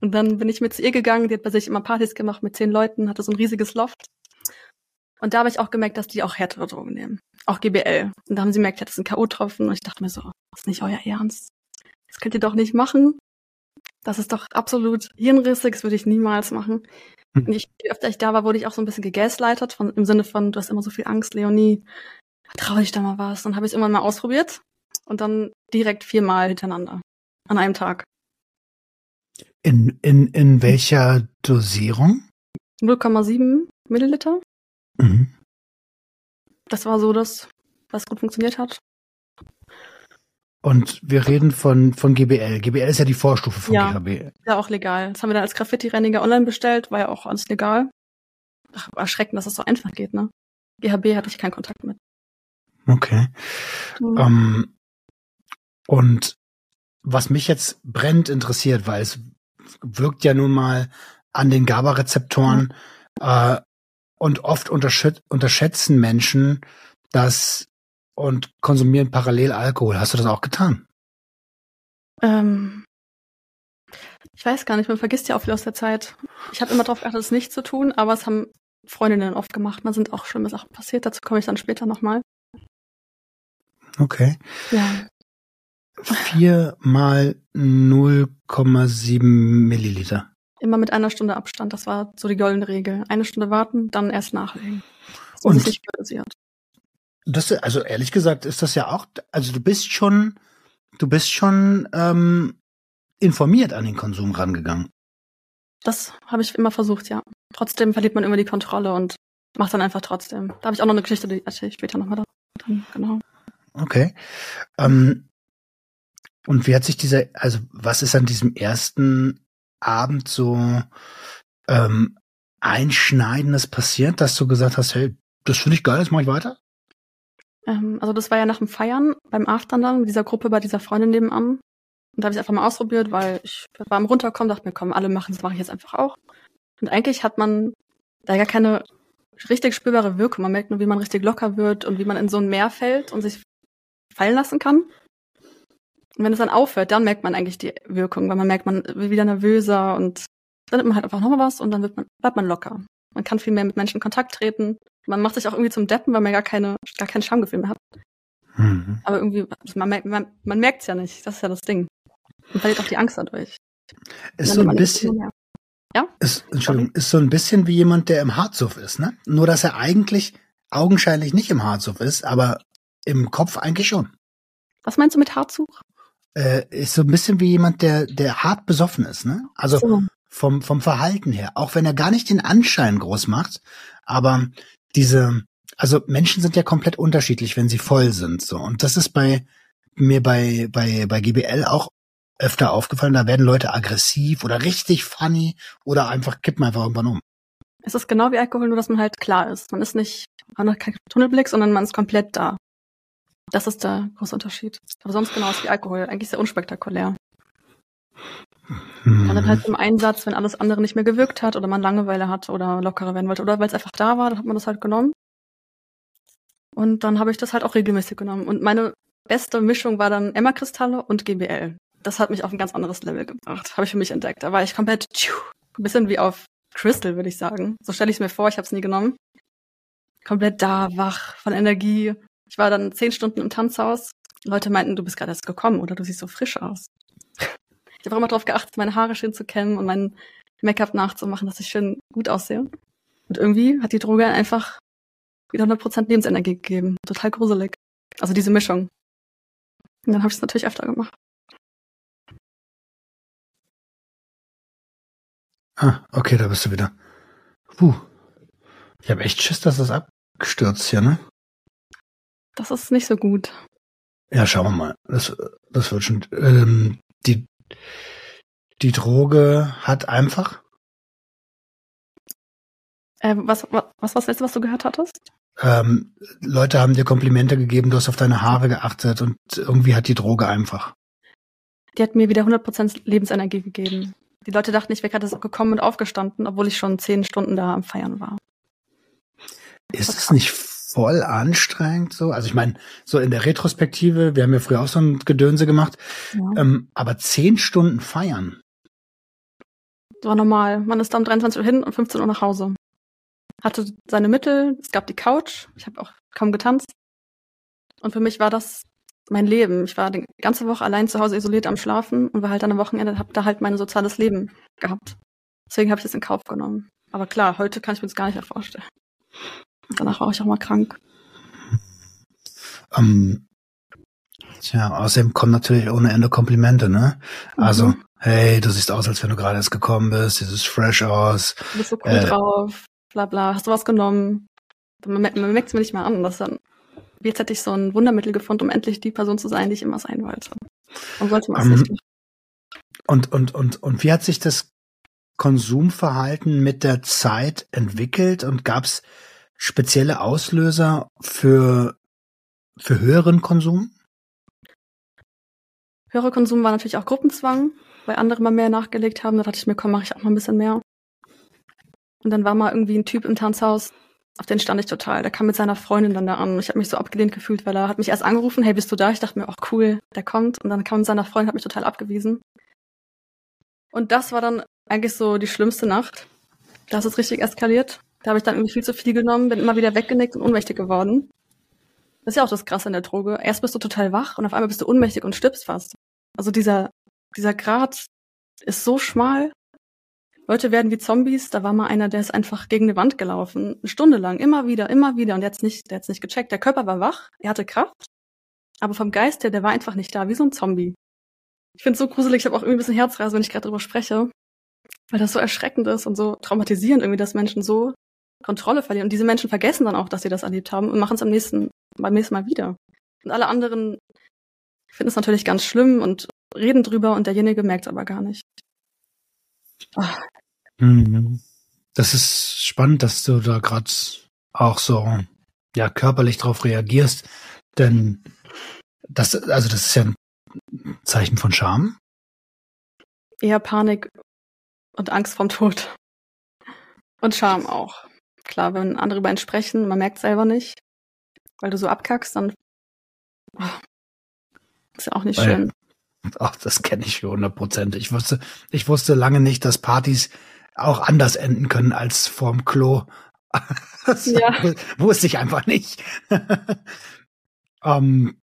Und dann bin ich mit zu ihr gegangen, die hat bei sich immer Partys gemacht mit zehn Leuten, hatte so ein riesiges Loft. Und da habe ich auch gemerkt, dass die auch härtere Drogen nehmen. Auch GBL. Und da haben sie gemerkt, das ist ein K.O.-Tropfen. Und ich dachte mir so, das ist nicht euer Ernst. Das könnt ihr doch nicht machen. Das ist doch absolut hirnrissig, das würde ich niemals machen. Hm. Und ich, je öfter ich da war, wurde ich auch so ein bisschen gegaslightet, von, im Sinne von, du hast immer so viel Angst, Leonie, trau dich da mal was. Dann habe ich es irgendwann mal ausprobiert und dann direkt viermal hintereinander. An einem Tag. In, in, in welcher Dosierung? 0,7 Milliliter. Mhm. Das war so das, was gut funktioniert hat. Und wir reden von, von GBL. GBL ist ja die Vorstufe von Ja. GHB. Ja, auch legal. Das haben wir dann als Graffiti-Reiniger online bestellt, war ja auch alles legal. Ach, erschreckend, dass das so einfach geht, ne? GHB hatte ich keinen Kontakt mit. Okay. Mhm. Ähm, und was mich jetzt brennend interessiert, weil es wirkt ja nun mal an den GABA-Rezeptoren äh, und oft unterschät unterschätzen Menschen das und konsumieren parallel Alkohol. Hast du das auch getan? Ähm, ich weiß gar nicht, man vergisst ja auch viel aus der Zeit. Ich habe immer darauf geachtet, es nicht zu tun, aber es haben Freundinnen oft gemacht. Da sind auch schlimme Sachen passiert. Dazu komme ich dann später nochmal. Okay. Ja. Vier mal 0,7 Milliliter. Immer mit einer Stunde Abstand. Das war so die goldene Regel. Eine Stunde warten, dann erst nachlegen. So Und- ist nicht dosiert. Das, also ehrlich gesagt ist das ja auch, also du bist schon, du bist schon ähm, informiert an den Konsum rangegangen. Das habe ich immer versucht, ja. Trotzdem verliert man immer die Kontrolle und macht dann einfach trotzdem. Da habe ich auch noch eine Geschichte, die erzähle ich später nochmal dann, genau. Okay. Ähm, und wie hat sich dieser, also was ist an diesem ersten Abend so ähm, Einschneidendes passiert, dass du gesagt hast, hey, das finde ich geil, das mache ich weiter? Ähm, also das war ja nach dem Feiern beim Aftern dann mit dieser Gruppe bei dieser Freundin nebenan. Und da habe ich einfach mal ausprobiert, weil ich war am Runterkommen, dachte mir, komm, alle machen das mache ich jetzt einfach auch. Und eigentlich hat man da gar keine richtig spürbare Wirkung. Man merkt nur, wie man richtig locker wird und wie man in so ein Meer fällt und sich fallen lassen kann. Und wenn es dann aufhört, dann merkt man eigentlich die Wirkung, weil man merkt, man wird wieder nervöser und dann nimmt man halt einfach nochmal was und dann wird man, bleibt man locker. Man kann viel mehr mit Menschen in Kontakt treten. Man macht sich auch irgendwie zum Deppen, weil man gar keine, gar kein Schamgefühl mehr hat. Mhm. Aber irgendwie, man, merkt- man, man merkt es ja nicht. Das ist ja das Ding. Man verliert auch die Angst dadurch. Ist so ein bisschen, mehr. ist, Entschuldigung, ist so ein bisschen wie jemand, der im Harzsuff ist, ne? Nur, dass er eigentlich augenscheinlich nicht im Harzsuff ist, aber im Kopf eigentlich schon. Was meinst du mit Haarzug? Äh, ist so ein bisschen wie jemand, der, der hart besoffen ist, ne? Also So. vom, vom Verhalten her, auch wenn er gar nicht den Anschein groß macht, aber diese, also Menschen sind ja komplett unterschiedlich, wenn sie voll sind, so. Und das ist bei mir bei, bei, bei GBL auch öfter aufgefallen, da werden Leute aggressiv oder richtig funny oder einfach kippen einfach irgendwann um. Es ist genau wie Alkohol, nur dass man halt klar ist. Man ist nicht, man hat keinen Tunnelblick, sondern man ist komplett da. Das ist der große Unterschied. Aber sonst genau ist wie Alkohol. Eigentlich sehr unspektakulär. Und dann halt im Einsatz, wenn alles andere nicht mehr gewirkt hat oder man Langeweile hat oder lockerer werden wollte oder weil es einfach da war, dann hat man das halt genommen. Und dann habe ich das halt auch regelmäßig genommen. Und meine beste Mischung war dann Emma-Kristalle und GBL. Das hat mich auf ein ganz anderes Level gebracht. Habe ich für mich entdeckt. Da war ich komplett tschiu, ein bisschen wie auf Crystal, würde ich sagen. So stelle ich es mir vor, ich habe es nie genommen. Komplett da, wach, von Energie. Ich war dann zehn Stunden im Tanzhaus. Leute meinten, du bist gerade erst gekommen oder du siehst so frisch aus. Ich habe immer darauf geachtet, meine Haare schön zu kämmen und mein Make-up nachzumachen, dass ich schön gut aussehe. Und irgendwie hat die Droge einfach wieder 100% Lebensenergie gegeben. Total gruselig. Also diese Mischung. Und dann habe ich es natürlich öfter gemacht. Ah, okay, da bist du wieder. Puh. Ich habe echt Schiss, dass das abgestürzt hier, ne? Das ist nicht so gut. Ja, schauen wir mal. Das, das wird schon. Ähm, die, die Droge hat einfach. Äh, was, was, was war das letzte, was du gehört hattest? Ähm, Leute haben dir Komplimente gegeben, du hast auf deine Haare geachtet und irgendwie hat die Droge einfach. Die hat mir wieder 100% Lebensenergie gegeben. Die Leute dachten, ich wäre gerade gekommen und aufgestanden, obwohl ich schon zehn Stunden da am Feiern war. Ist es nicht voll anstrengend so? Also ich meine, so in der Retrospektive, wir haben ja früher auch so ein Gedönse gemacht, Ja. ähm, aber zehn Stunden feiern. Das war normal. Man ist da um 23 Uhr hin und 15 Uhr nach Hause. Hatte seine Mittel, es gab die Couch, ich habe auch kaum getanzt. Und für mich war das mein Leben. Ich war die ganze Woche allein zu Hause isoliert am Schlafen und war halt dann am Wochenende, hab da halt mein soziales Leben gehabt. Deswegen habe ich das in Kauf genommen. Aber klar, heute kann ich mir das gar nicht mehr vorstellen. Danach war ich auch mal krank. Ähm, tja, außerdem kommen natürlich ohne Ende Komplimente, ne? Also, Mhm. hey, du siehst aus, als wenn du gerade erst gekommen bist, du siehst fresh aus. Du bist so cool Äh. drauf, bla bla, hast du was genommen? Man, merkt- man merkt es mir nicht mehr an. Das ist dann, wie jetzt hätte ich so ein Wundermittel gefunden, um endlich die Person zu sein, die ich immer sein wollte. Und sollte man es Ähm. Und, und, und, und wie hat sich das Konsumverhalten mit der Zeit entwickelt und gab es spezielle Auslöser für, für höheren Konsum? Höherer Konsum war natürlich auch Gruppenzwang, weil andere mal mehr nachgelegt haben. Da dachte ich mir, komm, mache ich auch mal ein bisschen mehr. Und dann war mal irgendwie ein Typ im Tanzhaus, auf den stand ich total. Der kam mit seiner Freundin dann da an. Ich habe mich so abgelehnt gefühlt, weil er hat mich erst angerufen, hey, bist du da? Ich dachte mir, ach cool, der kommt. Und dann kam mit seiner Freundin, hat mich total abgewiesen. Und das war dann eigentlich so die schlimmste Nacht. Da ist es richtig eskaliert. Da habe ich dann irgendwie viel zu viel genommen, bin immer wieder weggenickt und ohnmächtig geworden. Das ist ja auch das Krasse in der Droge. Erst bist du total wach und auf einmal bist du ohnmächtig und stirbst fast. Also dieser, dieser Grad ist so schmal. Leute werden wie Zombies. Da war mal einer, der ist einfach gegen eine Wand gelaufen. Eine Stunde lang. Immer wieder, immer wieder. Und der hat's nicht, der hat's nicht gecheckt. Der Körper war wach. Er hatte Kraft. Aber vom Geist her, der war einfach nicht da. Wie so ein Zombie. Ich finde so gruselig. Ich habe auch irgendwie ein bisschen Herzrasen, wenn ich gerade drüber spreche. Weil das so erschreckend ist und so traumatisierend irgendwie, dass Menschen so Kontrolle verlieren. Und diese Menschen vergessen dann auch, dass sie das erlebt haben und machen es am nächsten, beim nächsten Mal wieder. Und alle anderen finden es natürlich ganz schlimm und reden drüber und derjenige merkt es aber gar nicht. Ah, Mhm. Das ist spannend, dass du da gerade auch so ja körperlich drauf reagierst, denn das also das ist ja ein Zeichen von Scham. eher Panik und Angst vorm Tod. Und Scham auch. Klar, wenn andere über ihn sprechen, man merkt selber nicht, weil du so abkackst, dann ah, ist ja auch nicht Weil- schön. Ach, das kenne ich für 100 Prozent. Ich wusste, ich wusste lange nicht, dass Partys auch anders enden können als vorm Klo. Das Ja. wusste ich einfach nicht. ähm,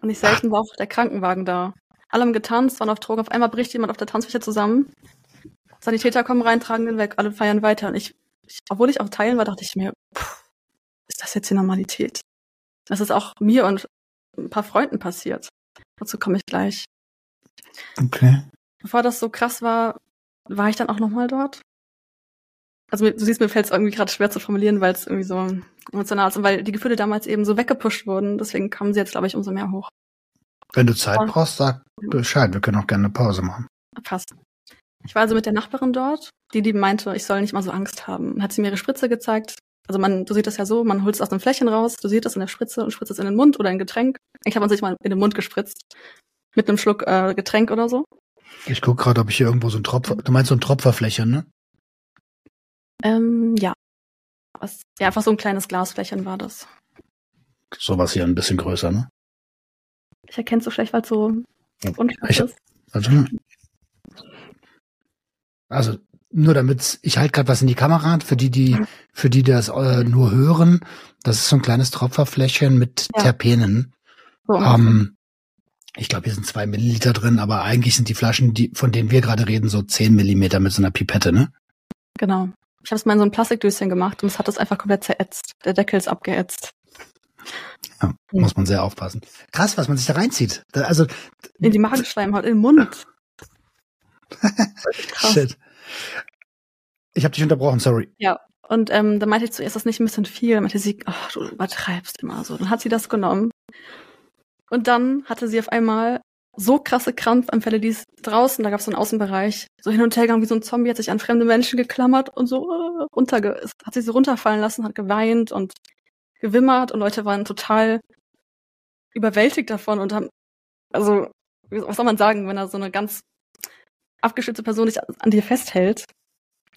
Und nicht selten war auch der Krankenwagen da. Alle haben getanzt, waren auf Drogen, auf einmal bricht jemand auf der Tanzfläche zusammen. Sanitäter kommen rein, tragen den weg, alle feiern weiter. Und ich, ich obwohl ich auf Teilen war, dachte ich mir, pff, ist das jetzt die Normalität? Das ist auch mir und ein paar Freunden passiert. Dazu komme ich gleich. okay. Bevor das so krass war, war ich dann auch nochmal dort. Also du siehst, mir fällt es irgendwie gerade schwer zu formulieren, weil es irgendwie so emotional ist und weil die Gefühle damals eben so weggepusht wurden. Deswegen kamen sie jetzt, glaube ich, umso mehr hoch. Wenn du Zeit Ja. brauchst, sag Bescheid. Wir können auch gerne eine Pause machen. Passt. Ich war also mit der Nachbarin dort, die die meinte, ich soll nicht mal so Angst haben. Hat sie mir ihre Spritze gezeigt. Also man, du siehst das ja so, man holt es aus dem Fläschchen raus, du siehst das in der Spritze und spritzt es in den Mund oder in ein Getränk. Ich habe uns sich mal in den Mund gespritzt. Mit einem Schluck äh, Getränk oder so. Ich guck gerade, ob ich hier irgendwo so ein Tropfer. Du meinst so ein Tropferfläche, ne? Ähm, ja. Was, ja, einfach so ein kleines Glasfläschchen war das. Sowas hier ein bisschen größer, ne? Ich erkenne so schlecht, weil es so unscharf Ich- ist. Also, also nur damit ich halte gerade was in die Kamera für die die für die das äh, nur hören. Das ist so ein kleines Tropferfläschchen mit Ja. Terpenen. So, Ähm, ich glaube, hier sind zwei Milliliter drin, aber eigentlich sind die Flaschen, die von denen wir gerade reden, so zehn Millimeter mit so einer Pipette, ne? genau. Ich habe es mal in so ein Plastikdöschen gemacht und es hat das einfach komplett zerätzt. Der Deckel ist abgeätzt. Ja, muss man sehr aufpassen. Krass, was man sich da reinzieht. Also In die Magenschleimhaut, in den Mund. Shit. Ich habe dich unterbrochen, sorry. Und ähm, dann meinte ich zuerst, das ist nicht ein bisschen viel. Dann meinte sie, ach, du übertreibst immer so. Dann hat sie das genommen. Und dann hatte sie auf einmal so krasse Krampfanfälle, die ist draußen, da gab es so einen Außenbereich, so hin und her gegangen wie so ein Zombie, hat sich an fremde Menschen geklammert und so äh, runterge hat sich so runterfallen lassen, hat geweint und gewimmert und Leute waren total überwältigt davon und haben, also, was soll man sagen, wenn da so eine ganz abgeschützte Person sich an dir festhält,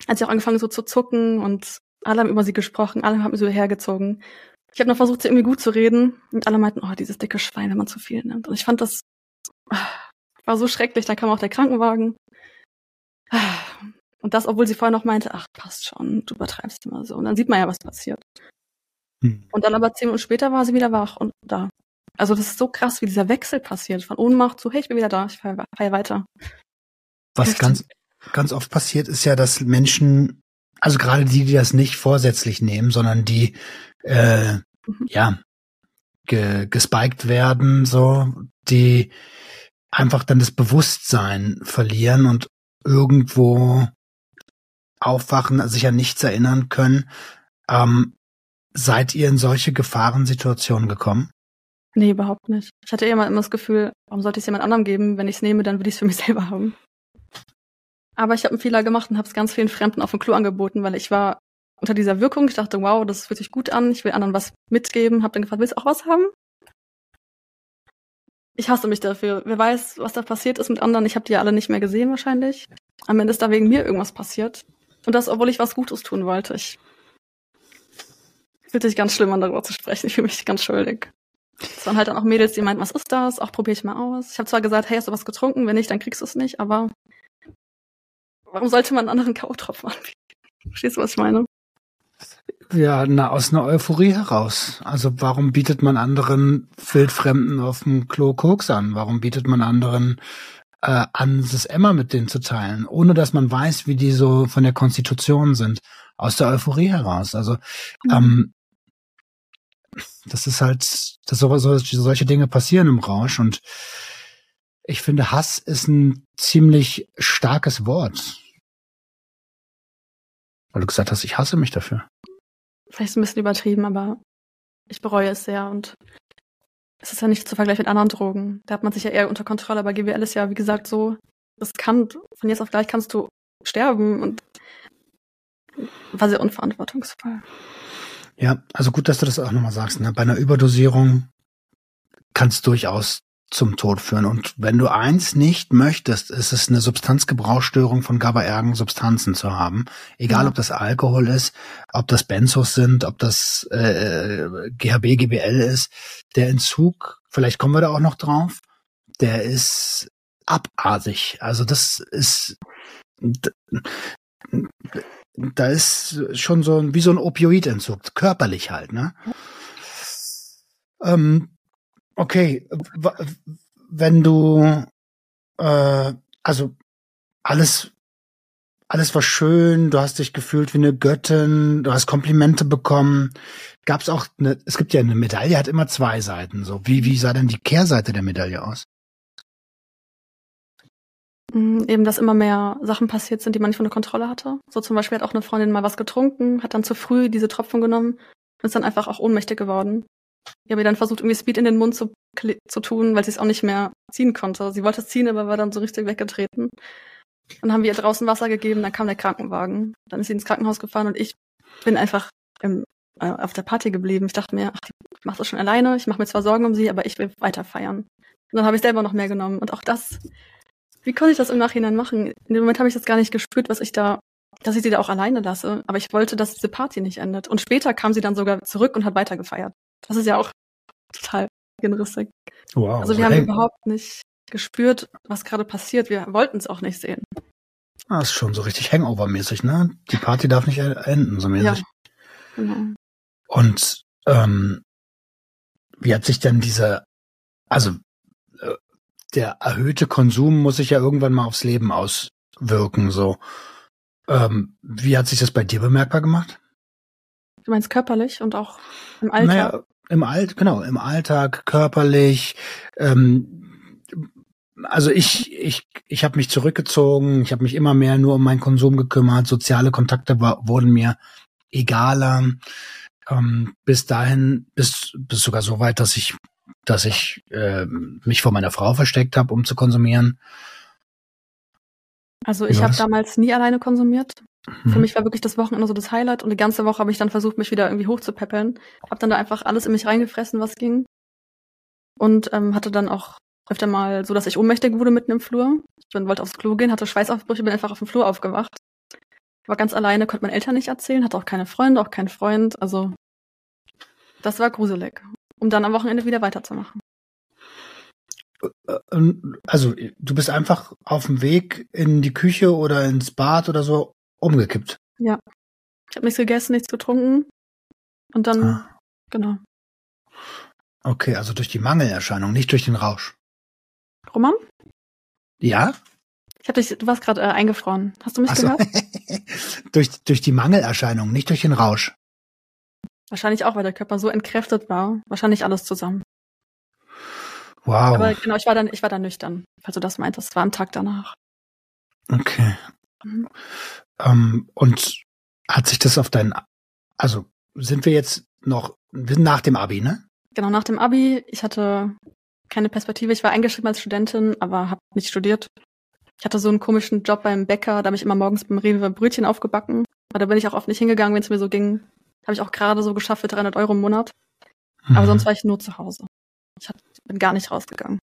hat sie auch angefangen so zu zucken und alle haben über sie gesprochen, alle haben sie hergezogen. Ich habe noch versucht, sie irgendwie gut zu reden und alle meinten, oh, dieses dicke Schwein, wenn man zu viel nimmt. Und ich fand das war so schrecklich. Da kam auch der Krankenwagen. Und das, obwohl sie vorher noch meinte, ach, passt schon, du übertreibst immer so. Und dann sieht man ja, was passiert. Hm. Und dann aber zehn Minuten später war sie wieder wach und da. Also das ist so krass, wie dieser Wechsel passiert. Von Ohnmacht zu, hey, ich bin wieder da, ich feier, feier weiter. Was ganz, ganz oft passiert, ist ja, dass Menschen, also gerade die, die das nicht vorsätzlich nehmen, sondern die, äh, mhm. ja, ge, gespiked werden, so, die einfach dann das Bewusstsein verlieren und irgendwo aufwachen, sich an nichts erinnern können. Ähm, seid ihr in solche Gefahrensituationen gekommen? Nee, überhaupt nicht. Ich hatte immer, immer das Gefühl, warum sollte ich es jemand anderem geben? Wenn ich es nehme, dann würde ich es für mich selber haben. Aber ich habe einen Fehler gemacht und habe es ganz vielen Fremden auf dem Klo angeboten, weil ich war unter dieser Wirkung. Ich dachte, wow, das fühlt sich gut an. Ich will anderen was mitgeben. Habe dann gefragt, willst du auch was haben? Ich hasse mich dafür. Wer weiß, was da passiert ist mit anderen. Ich habe die ja alle nicht mehr gesehen wahrscheinlich. Am Ende ist da wegen mir irgendwas passiert. Und das, obwohl ich was Gutes tun wollte. Ich fühlte sich ganz schlimm an, darüber zu sprechen. Ich fühle mich ganz schuldig. Es waren halt dann auch Mädels, die meinten, was ist das? Auch probiere ich mal aus. Ich habe zwar gesagt, hey, hast du was getrunken? Wenn nicht, dann kriegst du es nicht. Aber warum sollte man einen anderen K.O.-Tropfen anbieten? Verstehst du, was ich meine? Ja, na, aus einer Euphorie heraus. Also warum bietet man anderen Wildfremden auf dem Klo Koks an? Warum bietet man anderen äh, an, das Emma mit denen zu teilen, ohne dass man weiß, wie die so von der Konstitution sind? Aus der Euphorie heraus. Also mhm. ähm, das ist halt, dass so, so, solche Dinge passieren im Rausch und ich finde, Hass ist ein ziemlich starkes Wort. Weil du gesagt hast, ich hasse mich dafür vielleicht ein bisschen übertrieben, aber ich bereue es sehr und es ist ja nicht zu vergleichen mit anderen Drogen. Da hat man sich ja eher unter Kontrolle, aber GWL ist ja, wie gesagt, so riskant. Von jetzt auf gleich kannst du sterben und war sehr unverantwortungsvoll. Ja, also gut, dass du das auch nochmal sagst. Ne? Bei einer Überdosierung kann es durchaus zum Tod führen. Und wenn du eins nicht möchtest, ist es eine Substanzgebrauchsstörung von GABAergen Substanzen zu haben. Egal, ja. ob das Alkohol ist, ob das Benzos sind, ob das äh, GHB, GBL ist. Der Entzug, vielleicht kommen wir da auch noch drauf, der ist abartig. Also das ist da ist schon so ein, wie so ein Opioidentzug, körperlich halt, ne? Ähm, Okay, wenn du äh, also alles alles war schön, du hast dich gefühlt wie eine Göttin, du hast Komplimente bekommen. Gab es auch eine, es gibt ja eine Medaille, hat immer zwei Seiten. So, wie, wie sah denn die Kehrseite der Medaille aus? Mm, eben, dass immer mehr Sachen passiert sind, die man nicht von der Kontrolle hatte. So zum Beispiel hat auch eine Freundin mal was getrunken, hat dann zu früh diese Tropfen genommen und ist dann einfach auch ohnmächtig geworden. Ich habe ihr dann versucht, irgendwie Speed in den Mund zu, zu tun, weil sie es auch nicht mehr ziehen konnte. Sie wollte es ziehen, aber war dann so richtig weggetreten. Dann haben wir ihr draußen Wasser gegeben, dann kam der Krankenwagen. Dann ist sie ins Krankenhaus gefahren und ich bin einfach im, äh, auf der Party geblieben. Ich dachte mir, ach, ich mache das schon alleine, ich mache mir zwar Sorgen um sie, aber ich will weiter feiern. Und dann habe ich selber noch mehr genommen. Und auch das, wie konnte ich das im Nachhinein machen? In dem Moment habe ich das gar nicht gespürt, was ich da, dass ich sie da auch alleine lasse. Aber ich wollte, dass diese Party nicht endet. Und später kam sie dann sogar zurück und hat weiter gefeiert. Das ist ja auch total genrissig. Wow. Also wir haben hey. überhaupt nicht gespürt, was gerade passiert. Wir wollten es auch nicht sehen. Ah, ist schon so richtig Hangover-mäßig, ne? Die Party darf nicht enden, so mäßig. Ja, genau. Und ähm, wie hat sich denn diese, also äh, der erhöhte Konsum muss sich ja irgendwann mal aufs Leben auswirken, so. Ähm, wie hat sich das bei dir bemerkbar gemacht? Du meinst körperlich und auch im Alltag? Naja, im Alt, genau, im Alltag, körperlich. Ähm, also ich, ich, ich habe mich zurückgezogen, ich habe mich immer mehr nur um meinen Konsum gekümmert, soziale Kontakte wurden mir egaler. Ähm, bis dahin, bis, bis sogar so weit, dass ich dass ich äh, mich vor meiner Frau versteckt habe, um zu konsumieren. Also ich habe damals nie alleine konsumiert. Für Mhm. mich war wirklich das Wochenende so das Highlight und die ganze Woche habe ich dann versucht, mich wieder irgendwie hochzupäppeln. Hab dann da einfach alles in mich reingefressen, was ging. Und ähm, hatte dann auch öfter mal so, dass ich ohnmächtig wurde mitten im Flur. Ich bin, wollte aufs Klo gehen, hatte Schweißaufbrüche, bin einfach auf dem Flur aufgewacht. War ganz alleine, konnte meinen Eltern nicht erzählen, hatte auch keine Freunde, auch keinen Freund. Also das war gruselig. Um dann am Wochenende wieder weiterzumachen. Ähm, Also, du bist einfach auf dem Weg in die Küche oder ins Bad oder so umgekippt. Ich habe nichts gegessen, nichts getrunken. Und dann, Ah, genau. okay, also durch die Mangelerscheinung, nicht durch den Rausch. Roman? Ja? Ich hab dich, du warst gerade äh, eingefroren. Hast du mich Ach so. gehört? durch, durch die Mangelerscheinung, nicht durch den Rausch. Wahrscheinlich auch, weil der Körper so entkräftet war. Wahrscheinlich alles zusammen. Wow. Aber genau, ich war dann, ich war dann nüchtern, falls du das meintest. Es war am Tag danach. Okay. Mhm. Ähm, und hat sich das auf dein, also sind wir jetzt noch, wir sind nach dem Abi, ne? Genau, nach dem Abi, ich hatte keine Perspektive. Ich war eingeschrieben als Studentin, aber habe nicht studiert. Ich hatte so einen komischen Job beim Bäcker, da habe ich immer morgens beim Rewe Brötchen aufgebacken. Aber da bin ich auch oft nicht hingegangen, wenn es mir so ging. Habe ich auch gerade so geschafft für 300 Euro im Monat. Aber Mhm. sonst war ich nur zu Hause. Ich hab, bin gar nicht rausgegangen.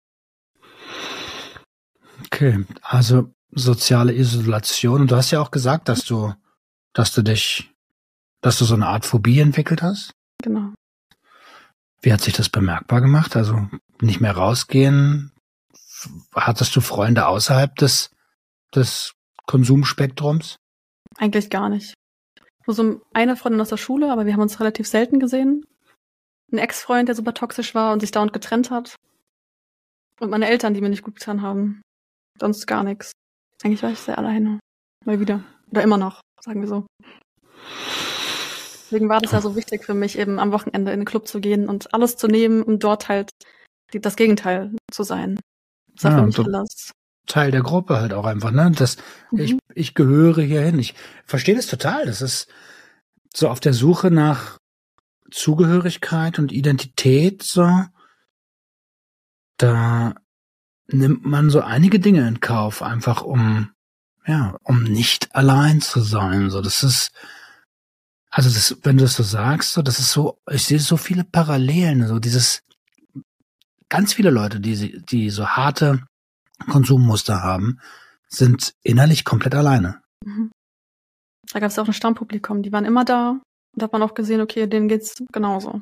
Okay, also soziale Isolation. Und du hast ja auch gesagt, dass du, dass du dich, dass du so eine Art Phobie entwickelt hast. Genau. Wie hat sich das bemerkbar gemacht? Also nicht mehr rausgehen? Hattest du Freunde außerhalb des, des Konsumspektrums? Eigentlich gar nicht. Nur so eine Freundin aus der Schule, aber wir haben uns relativ selten gesehen. Ein Ex-Freund, der super toxisch war und sich dauernd getrennt hat. Und meine Eltern, die mir nicht gut getan haben. Sonst gar nichts. Eigentlich war ich sehr alleine. Mal wieder. Oder immer noch, sagen wir so. Deswegen war das ja so wichtig für mich, eben am Wochenende in den Club zu gehen und alles zu nehmen, um dort halt die, das Gegenteil zu sein. Das war Ja, für mich so- alles. Teil der Gruppe halt auch einfach, ne? Das, ich, Mhm. ich gehöre hierhin. Ich verstehe das total. Das ist so auf der Suche nach Zugehörigkeit und Identität, so. Da nimmt man so einige Dinge in Kauf, einfach um, ja, um nicht allein zu sein. So, das ist, also das, wenn du das so sagst, so, das ist so, ich sehe so viele Parallelen, so dieses, ganz viele Leute, die, die so harte Konsummuster haben, sind innerlich komplett alleine. Mhm. Da gab es auch ein Stammpublikum, die waren immer da. Und hat man auch gesehen, okay, denen geht's genauso.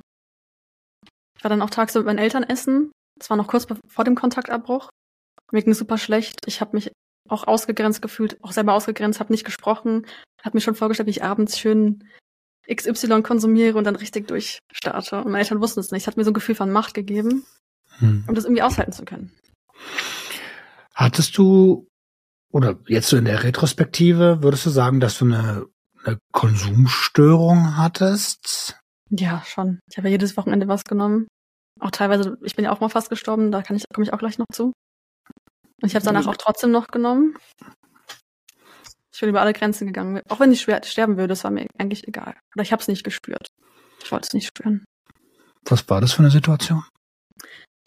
Ich war dann auch tagsüber mit meinen Eltern essen. Das war noch kurz vor dem Kontaktabbruch. Mir ging super schlecht. Ich habe mich auch ausgegrenzt gefühlt, auch selber ausgegrenzt, habe nicht gesprochen, habe mir schon vorgestellt, wie ich abends schön XY konsumiere und dann richtig durchstarte. Und meine Eltern wussten es nicht. Es hat mir so ein Gefühl von Macht gegeben, Hm. um das irgendwie aushalten zu können. Hattest du, oder jetzt so in der Retrospektive, würdest du sagen, dass du eine Konsumstörung hattest? Ja, schon. Ich habe ja jedes Wochenende was genommen. Auch teilweise, ich bin ja auch mal fast gestorben, da kann ich, komme ich auch gleich noch zu. Und ich habe danach auch trotzdem noch genommen. Ich bin über alle Grenzen gegangen. Auch wenn ich schwer sterben würde, das war mir eigentlich egal. Oder ich habe es nicht gespürt. Ich wollte es nicht spüren. Was war das für eine Situation?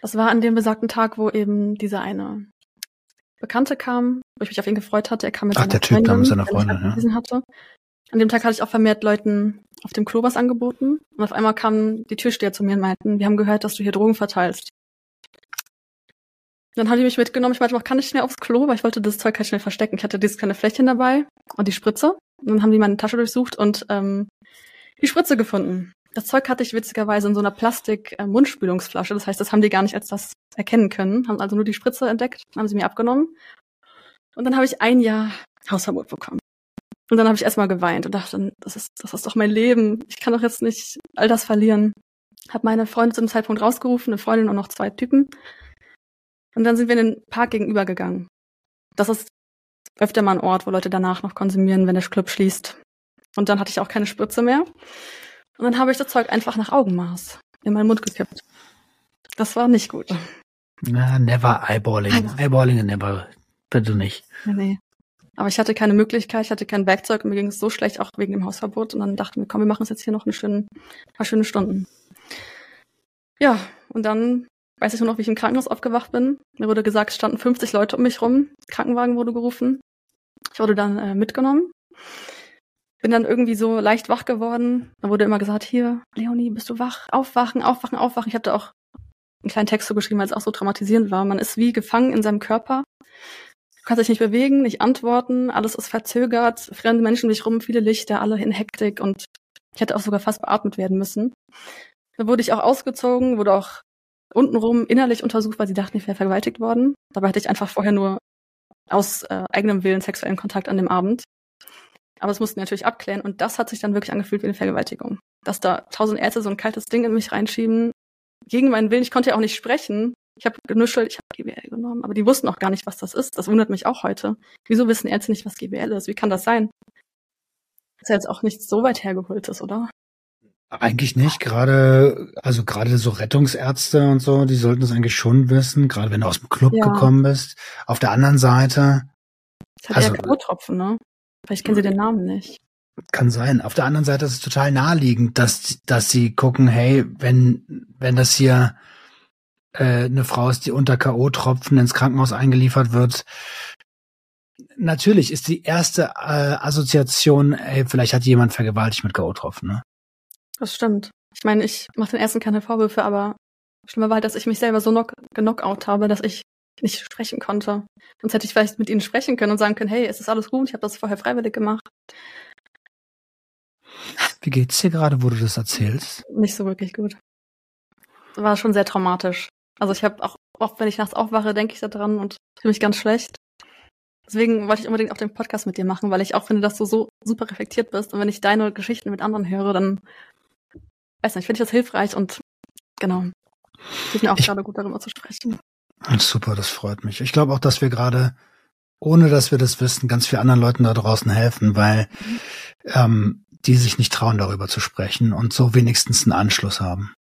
Das war an dem besagten Tag, wo eben dieser eine Bekannte kam, wo ich mich auf ihn gefreut hatte. Er kam mit Ach, seiner der Typ da mit seiner Freundin, ja. hatte. An dem Tag hatte ich auch vermehrt Leuten auf dem Klo was angeboten. Und auf einmal kamen die Türsteher zu mir und meinten, wir haben gehört, dass du hier Drogen verteilst. Dann haben die mich mitgenommen. Ich meinte, man kann nicht schnell aufs Klo, weil ich wollte das Zeug halt schnell verstecken. Ich hatte dieses kleine Fläschchen dabei und die Spritze. Und dann haben die meine Tasche durchsucht und ähm, die Spritze gefunden. Das Zeug hatte ich witzigerweise in so einer Plastik-Mundspülungsflasche. Das heißt, das haben die gar nicht als das erkennen können. Haben also nur die Spritze entdeckt, haben sie mir abgenommen. Und dann habe ich ein Jahr Hausverbot bekommen. Und dann habe ich erstmal geweint und dachte, das ist, das ist doch mein Leben. Ich kann doch jetzt nicht all das verlieren. Hab meine Freunde zu dem Zeitpunkt rausgerufen, eine Freundin und noch zwei Typen. Und dann sind wir in den Park gegenüber gegangen. Das ist öfter mal ein Ort, wo Leute danach noch konsumieren, wenn der Club schließt. Und dann hatte ich auch keine Spritze mehr. Und dann habe ich das Zeug einfach nach Augenmaß in meinen Mund gekippt. Das war nicht gut. Na, never eyeballing. Nein. Eyeballing never. Bitte nicht. Nee, nee. Aber ich hatte keine Möglichkeit, ich hatte kein Werkzeug und mir ging es so schlecht, auch wegen dem Hausverbot. Und dann dachten wir, komm, wir machen es jetzt hier noch eine schöne, paar schöne Stunden. Ja, und dann weiß ich nur noch, wie ich im Krankenhaus aufgewacht bin. Mir wurde gesagt, es standen 50 Leute um mich rum. Krankenwagen wurde gerufen. Ich wurde dann äh, mitgenommen. Bin dann irgendwie so leicht wach geworden. Da wurde immer gesagt, hier, Leonie, bist du wach? Aufwachen, aufwachen, aufwachen. Ich habe da auch einen kleinen Text so geschrieben, weil es auch so traumatisierend war. Man ist wie gefangen in seinem Körper. Du kannst dich nicht bewegen, nicht antworten, alles ist verzögert, fremde Menschen um rum, viele Lichter, alle in Hektik und ich hätte auch sogar fast beatmet werden müssen. Da wurde ich auch ausgezogen, wurde auch untenrum innerlich untersucht, weil sie dachten, ich wäre vergewaltigt worden. Dabei hatte ich einfach vorher nur aus äh, eigenem Willen sexuellen Kontakt an dem Abend. Aber es mussten wir natürlich abklären und das hat sich dann wirklich angefühlt wie eine Vergewaltigung. Dass da tausend Ärzte so ein kaltes Ding in mich reinschieben, gegen meinen Willen. Ich konnte ja auch nicht sprechen. Ich habe genuschelt, ich habe GBL genommen, aber die wussten auch gar nicht, was das ist. Das wundert mich auch heute. Wieso wissen Ärzte nicht, was GBL ist? Wie kann das sein? Das ist ja jetzt auch nichts so weit hergeholtes, oder? Eigentlich nicht. Gerade, also gerade so Rettungsärzte und so, die sollten das eigentlich schon wissen, gerade wenn du aus dem Club ja. gekommen bist. Auf der anderen Seite. Das hat also, ja K.O.-Tropfen, ne? Vielleicht kennen sie den Namen nicht. Kann sein. Auf der anderen Seite ist es total naheliegend, dass, dass sie gucken, hey, wenn, wenn das hier äh, eine Frau ist, die unter K.O.-Tropfen ins Krankenhaus eingeliefert wird, natürlich ist die erste äh, Assoziation, ey, vielleicht hat jemand vergewaltigt mit K.O.-Tropfen, ne? Das stimmt. Ich meine, ich mache den ersten keine Vorwürfe, aber schlimmer war halt, dass ich mich selber so knock genockout habe, dass ich nicht sprechen konnte. Sonst hätte ich vielleicht mit ihnen sprechen können und sagen können, hey, es ist alles gut, ich habe das vorher freiwillig gemacht. Wie geht's dir gerade, wo du das erzählst? Nicht so wirklich gut. War schon sehr traumatisch. Also ich habe auch oft, wenn ich nachts aufwache, denke ich da dran und fühle mich ganz schlecht. Deswegen wollte ich unbedingt auch den Podcast mit dir machen, weil ich auch finde, dass du so super reflektiert bist. Und wenn ich deine Geschichten mit anderen höre, dann weiß nicht, finde ich das hilfreich und genau. Ich mir auch ich, gerade gut darüber zu sprechen. Super, das freut mich. Ich glaube auch, dass wir gerade, ohne dass wir das wissen, ganz vielen anderen Leuten da draußen helfen, weil mhm. ähm, die sich nicht trauen, darüber zu sprechen und so wenigstens einen Anschluss haben.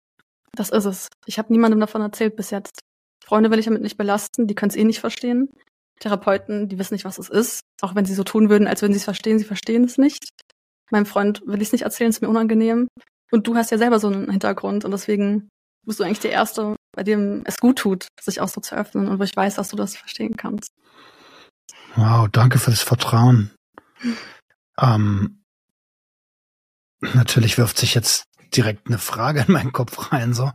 Das ist es. Ich habe niemandem davon erzählt bis jetzt. Freunde will ich damit nicht belasten, die können es eh nicht verstehen. Therapeuten, die wissen nicht, was es ist. Auch wenn sie so tun würden, als würden sie es verstehen, sie verstehen es nicht. Meinem Freund will ich es nicht erzählen, ist mir unangenehm. Und du hast ja selber so einen Hintergrund und deswegen bist du eigentlich der Erste, bei dem es gut tut, sich auch so zu öffnen und wo ich weiß, dass du das verstehen kannst. Wow, danke für das Vertrauen. Ähm, natürlich wirft sich jetzt direkt eine Frage in meinen Kopf rein, so.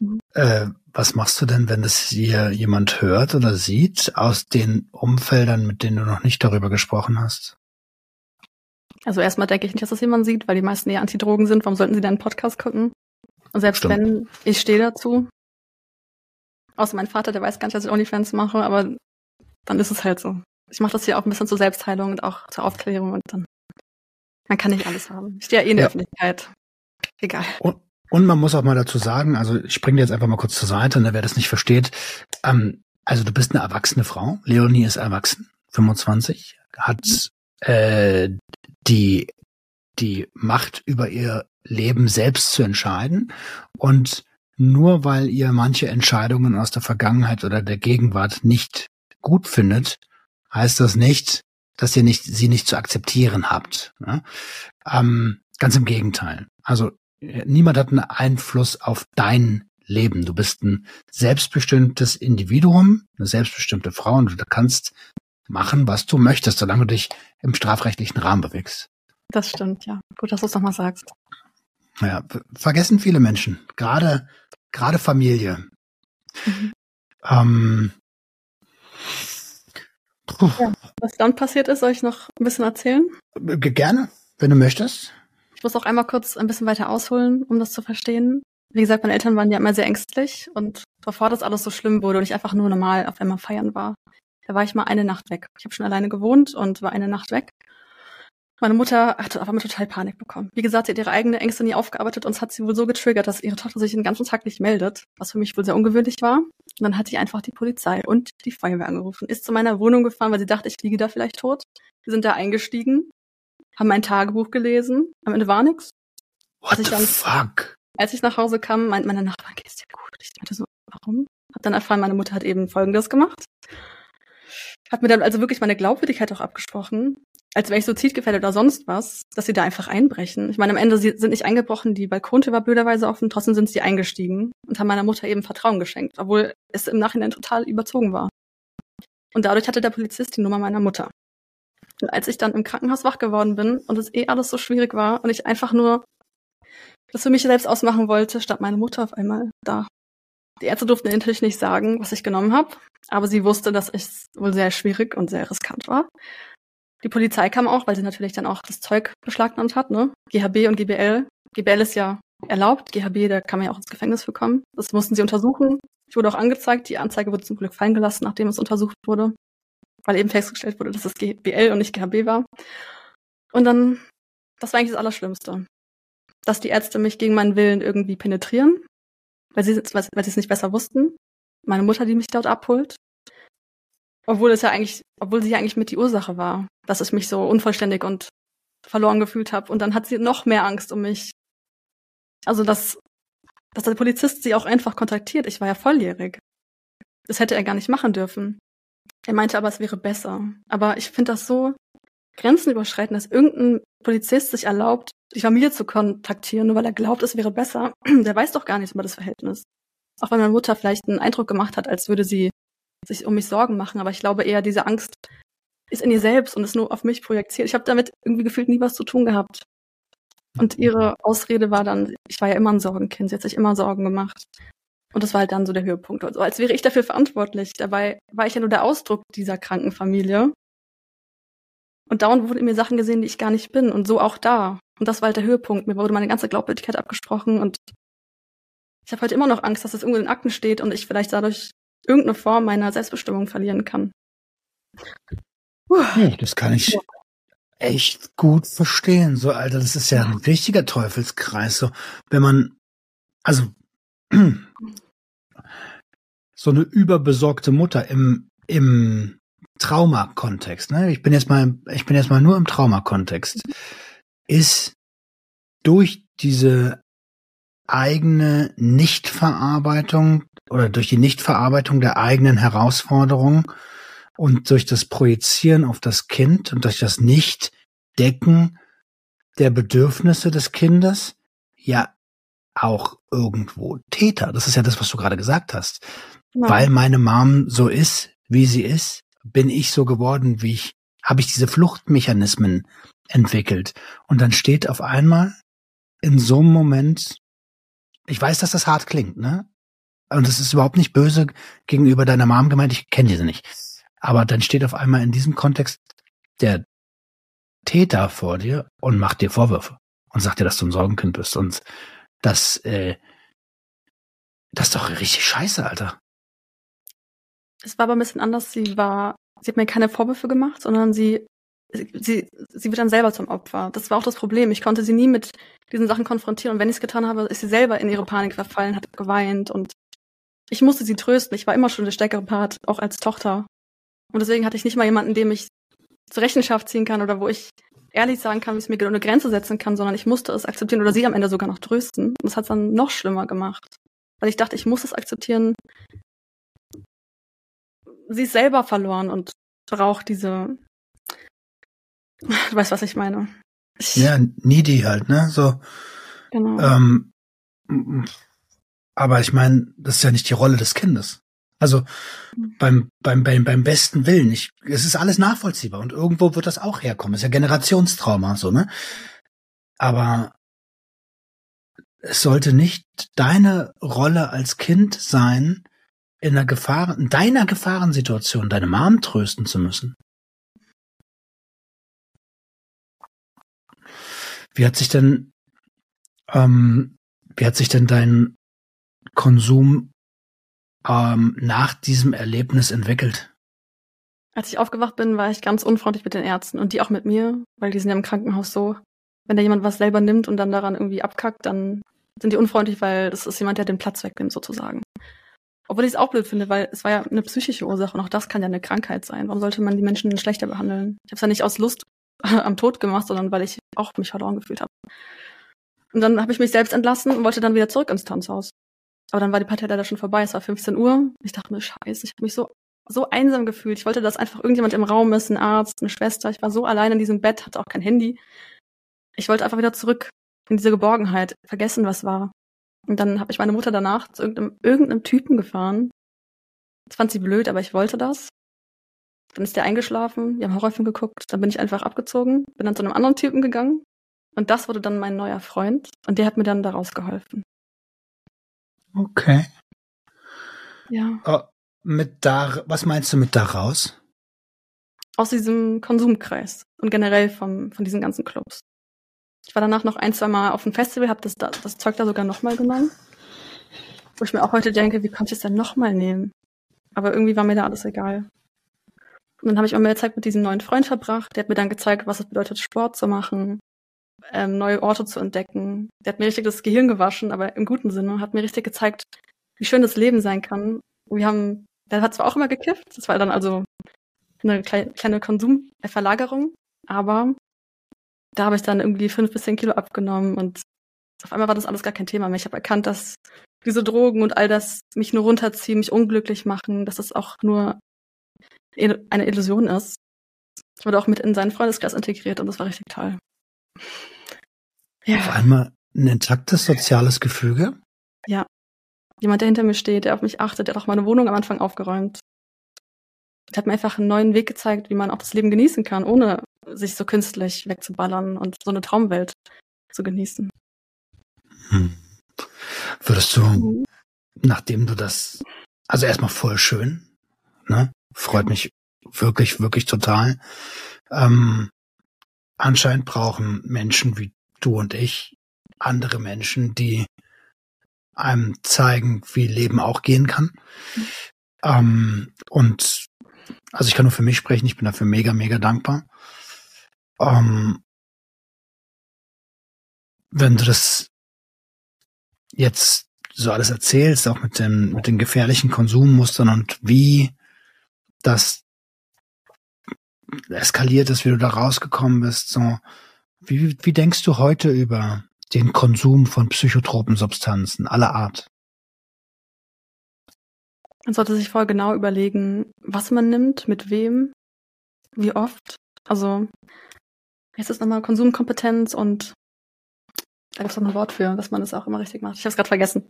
Mhm. Äh, was machst du denn, wenn es hier jemand hört oder sieht aus den Umfeldern, mit denen du noch nicht darüber gesprochen hast? Also erstmal denke ich nicht, dass das jemand sieht, weil die meisten eher Antidrogen sind. Warum sollten sie denn einen Podcast gucken? Und selbst Stimmt. wenn, ich stehe dazu. Außer mein Vater, der weiß gar nicht, dass ich OnlyFans mache, aber dann ist es halt so. Ich mache das hier auch ein bisschen zur Selbstheilung und auch zur Aufklärung und dann man kann nicht alles haben. Ich stehe ja eh in der ja. Öffentlichkeit. Egal. Und, und, man muss auch mal dazu sagen, also ich springe jetzt einfach mal kurz zur Seite, ne, wer das nicht versteht. Ähm, also du bist eine erwachsene Frau. Leonie ist erwachsen, 25, hat äh, die die Macht über ihr Leben selbst zu entscheiden und nur weil ihr manche Entscheidungen aus der Vergangenheit oder der Gegenwart nicht gut findet, heißt das nicht, dass ihr nicht, sie nicht zu akzeptieren habt. Ne? Ähm, ganz im Gegenteil. Also niemand hat einen Einfluss auf dein Leben. Du bist ein selbstbestimmtes Individuum, eine selbstbestimmte Frau und du kannst machen, was du möchtest, solange du dich im strafrechtlichen Rahmen bewegst. Das stimmt, ja. Gut, dass du es nochmal sagst. Ja, vergessen viele Menschen, gerade gerade Familie. Mhm. Ähm, ja, was dann passiert ist, soll ich noch ein bisschen erzählen? Gerne, wenn du möchtest. Ich muss auch einmal kurz ein bisschen weiter ausholen, um das zu verstehen. Wie gesagt, meine Eltern waren ja immer sehr ängstlich und bevor das alles so schlimm wurde und ich einfach nur normal auf einmal feiern war, da war ich mal eine Nacht weg. Ich habe schon alleine gewohnt und war eine Nacht weg. Meine Mutter hat auf einmal total Panik bekommen. Wie gesagt, sie hat ihre eigene Ängste nie aufgearbeitet und es hat sie wohl so getriggert, dass ihre Tochter sich den ganzen Tag nicht meldet, was für mich wohl sehr ungewöhnlich war. Und dann hat sie einfach die Polizei und die Feuerwehr angerufen, ist zu meiner Wohnung gefahren, weil sie dachte, ich liege da vielleicht tot. Wir sind da eingestiegen, haben mein Tagebuch gelesen, am Ende war nix. What als the dann, fuck? Als ich nach Hause kam, meint meine Nachbarn, geht's dir gut? Ich meinte so, warum? Hab dann erfahren, meine Mutter hat eben Folgendes gemacht. Hat mir dann also wirklich meine Glaubwürdigkeit auch abgesprochen als wäre ich suizidgefährdet oder sonst was, dass sie da einfach einbrechen. Ich meine, am Ende sie sind nicht eingebrochen, die Balkontür war blöderweise offen, trotzdem sind sie eingestiegen und haben meiner Mutter eben Vertrauen geschenkt, obwohl es im Nachhinein total überzogen war. Und dadurch hatte der Polizist die Nummer meiner Mutter. Als ich dann im Krankenhaus wach geworden bin und es eh alles so schwierig war und ich einfach nur das für mich selbst ausmachen wollte, stand meine Mutter auf einmal da. Die Ärzte durften natürlich nicht sagen, was ich genommen habe, aber sie wusste, dass es wohl sehr schwierig und sehr riskant war. Die Polizei kam auch, weil sie natürlich dann auch das Zeug beschlagnahmt hat, ne? GHB und GBL. GBL ist ja erlaubt, GHB, da kann man ja auch ins Gefängnis für kommen. Das mussten sie untersuchen. Ich wurde auch angezeigt. Die Anzeige wurde zum Glück fallen gelassen, nachdem es untersucht wurde, weil eben festgestellt wurde, dass es GBL und nicht GHB war. Und dann, das war eigentlich das Allerschlimmste, dass die Ärzte mich gegen meinen Willen irgendwie penetrieren, weil sie, weil es nicht besser wussten. Meine Mutter, die mich dort abholt. Obwohl es ja eigentlich, obwohl sie ja eigentlich mit die Ursache war, dass ich mich so unvollständig und verloren gefühlt habe. Und dann hat sie noch mehr Angst um mich. Also, dass, dass der Polizist sie auch einfach kontaktiert. Ich war ja volljährig. Das hätte er gar nicht machen dürfen. Er meinte aber, es wäre besser. Aber ich finde das so grenzenüberschreitend, dass irgendein Polizist sich erlaubt, die Familie zu kontaktieren, nur weil er glaubt, es wäre besser. Der weiß doch gar nichts über das Verhältnis. Auch wenn meine Mutter vielleicht einen Eindruck gemacht hat, als würde sie sich um mich Sorgen machen, aber ich glaube eher, diese Angst ist in ihr selbst und ist nur auf mich projiziert. Ich habe damit irgendwie gefühlt nie was zu tun gehabt. Und ihre Ausrede war dann, ich war ja immer ein Sorgenkind, sie hat sich immer Sorgen gemacht. Und das war halt dann so der Höhepunkt. Also als wäre ich dafür verantwortlich. Dabei war ich ja nur der Ausdruck dieser kranken Familie. Und dauernd wurden mir Sachen gesehen, die ich gar nicht bin. Und so auch da. Und das war halt der Höhepunkt. Mir wurde meine ganze Glaubwürdigkeit abgesprochen. Und ich habe heute immer noch Angst, dass das irgendwo in Akten steht und ich vielleicht dadurch irgendeine Form meiner Selbstbestimmung verlieren kann. Puh. Das kann ich echt gut verstehen. So, Alter, das ist ja ein richtiger Teufelskreis. So, wenn man, also, so eine überbesorgte Mutter im, im Traumakontext, ne? Ich bin jetzt mal, ich bin jetzt mal nur im Traumakontext, ist durch diese eigene Nichtverarbeitung oder durch die Nichtverarbeitung der eigenen Herausforderungen und durch das Projizieren auf das Kind und durch das Nichtdecken der Bedürfnisse des Kindes ja auch irgendwo Täter. Das ist ja das, was du gerade gesagt hast. Ja. Weil meine Mom so ist, wie sie ist, bin ich so geworden, wie ich, habe ich diese Fluchtmechanismen entwickelt. Und dann steht auf einmal in so einem Moment, ich weiß, dass das hart klingt, ne? Und es ist überhaupt nicht böse gegenüber deiner Mom gemeint, ich kenne diese nicht. Aber dann steht auf einmal in diesem Kontext der Täter vor dir und macht dir Vorwürfe und sagt dir, dass du ein Sorgenkind bist. Und das, äh, das ist doch richtig scheiße, Alter. Es war aber ein bisschen anders. Sie war, sie hat mir keine Vorwürfe gemacht, sondern sie, sie, sie wird dann selber zum Opfer. Das war auch das Problem. Ich konnte sie nie mit diesen Sachen konfrontieren. Und wenn ich es getan habe, ist sie selber in ihre Panik verfallen, hat geweint und ich musste sie trösten. Ich war immer schon der stärkere Part, auch als Tochter. Und deswegen hatte ich nicht mal jemanden, dem ich zur Rechenschaft ziehen kann oder wo ich ehrlich sagen kann, wie es mir geht eine Grenze setzen kann, sondern ich musste es akzeptieren oder sie am Ende sogar noch trösten. Und das hat es dann noch schlimmer gemacht. Weil ich dachte, ich muss es akzeptieren. Sie ist selber verloren und braucht diese. Du weißt, was ich meine. Ich ja, needy halt, ne? So. Genau. Ähm, aber ich meine, das ist ja nicht die Rolle des Kindes. Also beim, beim, beim, beim besten Willen. Ich, es ist alles nachvollziehbar und irgendwo wird das auch herkommen. Es ist ja Generationstrauma, so, ne? Aber es sollte nicht deine Rolle als Kind sein, in einer Gefahr, in deiner Gefahrensituation deine Mom trösten zu müssen. Wie hat sich denn, ähm, wie hat sich denn dein Konsum ähm, nach diesem Erlebnis entwickelt? Als ich aufgewacht bin, war ich ganz unfreundlich mit den Ärzten und die auch mit mir, weil die sind ja im Krankenhaus so. Wenn da jemand was selber nimmt und dann daran irgendwie abkackt, dann sind die unfreundlich, weil das ist jemand, der den Platz wegnimmt sozusagen. Obwohl ich es auch blöd finde, weil es war ja eine psychische Ursache und auch das kann ja eine Krankheit sein. Warum sollte man die Menschen schlechter behandeln? Ich habe es ja nicht aus Lust am Tod gemacht, sondern weil ich auch mich verloren gefühlt habe. Und dann habe ich mich selbst entlassen und wollte dann wieder zurück ins Tanzhaus. Aber dann war die Partie leider schon vorbei. Es war 15 Uhr. Ich dachte mir, scheiße, ich habe mich so so einsam gefühlt. Ich wollte, dass einfach irgendjemand im Raum ist, ein Arzt, eine Schwester. Ich war so allein in diesem Bett, hatte auch kein Handy. Ich wollte einfach wieder zurück in diese Geborgenheit, vergessen, was war. Und dann habe ich meine Mutter danach zu irgendeinem, irgendeinem Typen gefahren. Das fand sie blöd, aber ich wollte das. Dann ist der eingeschlafen, wir haben Horrorfilm geguckt, dann bin ich einfach abgezogen, bin dann zu einem anderen Typen gegangen. Und das wurde dann mein neuer Freund und der hat mir dann daraus geholfen. Okay. Ja. Oh, mit da, was meinst du mit daraus? Aus diesem Konsumkreis und generell vom, von diesen ganzen Clubs. Ich war danach noch ein, zwei Mal auf dem Festival, habe das, da, das Zeug da sogar nochmal genommen. Wo ich mir auch heute denke, wie konnte ich es denn nochmal nehmen? Aber irgendwie war mir da alles egal. Und dann habe ich auch mehr Zeit mit diesem neuen Freund verbracht. Der hat mir dann gezeigt, was es bedeutet, Sport zu machen, ähm, neue Orte zu entdecken. Der hat mir richtig das Gehirn gewaschen, aber im guten Sinne. Hat mir richtig gezeigt, wie schön das Leben sein kann. Wir haben, der hat zwar auch immer gekifft, das war dann also eine kleine Konsumverlagerung, aber da habe ich dann irgendwie fünf bis zehn Kilo abgenommen und auf einmal war das alles gar kein Thema mehr. Ich habe erkannt, dass diese Drogen und all das mich nur runterziehen, mich unglücklich machen, dass das auch nur eine Illusion ist. Ich wurde auch mit in seinen Freundeskreis integriert und das war richtig toll. Ja. Auf einmal ein intaktes soziales Gefüge? Ja. Jemand, der hinter mir steht, der auf mich achtet, der hat auch meine Wohnung am Anfang aufgeräumt. Der hat mir einfach einen neuen Weg gezeigt, wie man auch das Leben genießen kann, ohne sich so künstlich wegzuballern und so eine Traumwelt zu genießen. Hm. Würdest du, mhm. nachdem du das, also erstmal voll schön, ne? Freut mich wirklich, wirklich total. Ähm, anscheinend brauchen Menschen wie du und ich andere Menschen, die einem zeigen, wie Leben auch gehen kann. Mhm. Ähm, und also ich kann nur für mich sprechen, ich bin dafür mega, mega dankbar. Ähm, wenn du das jetzt so alles erzählst, auch mit den, mit den gefährlichen Konsummustern und wie das eskaliert ist, wie du da rausgekommen bist, so, wie, wie denkst du heute über den Konsum von psychotropen Substanzen aller Art? Man sollte sich vorher genau überlegen, was man nimmt, mit wem, wie oft. Also, jetzt ist nochmal Konsumkompetenz und da gibt es noch ein Wort für, dass man das auch immer richtig macht. Ich habe es gerade vergessen.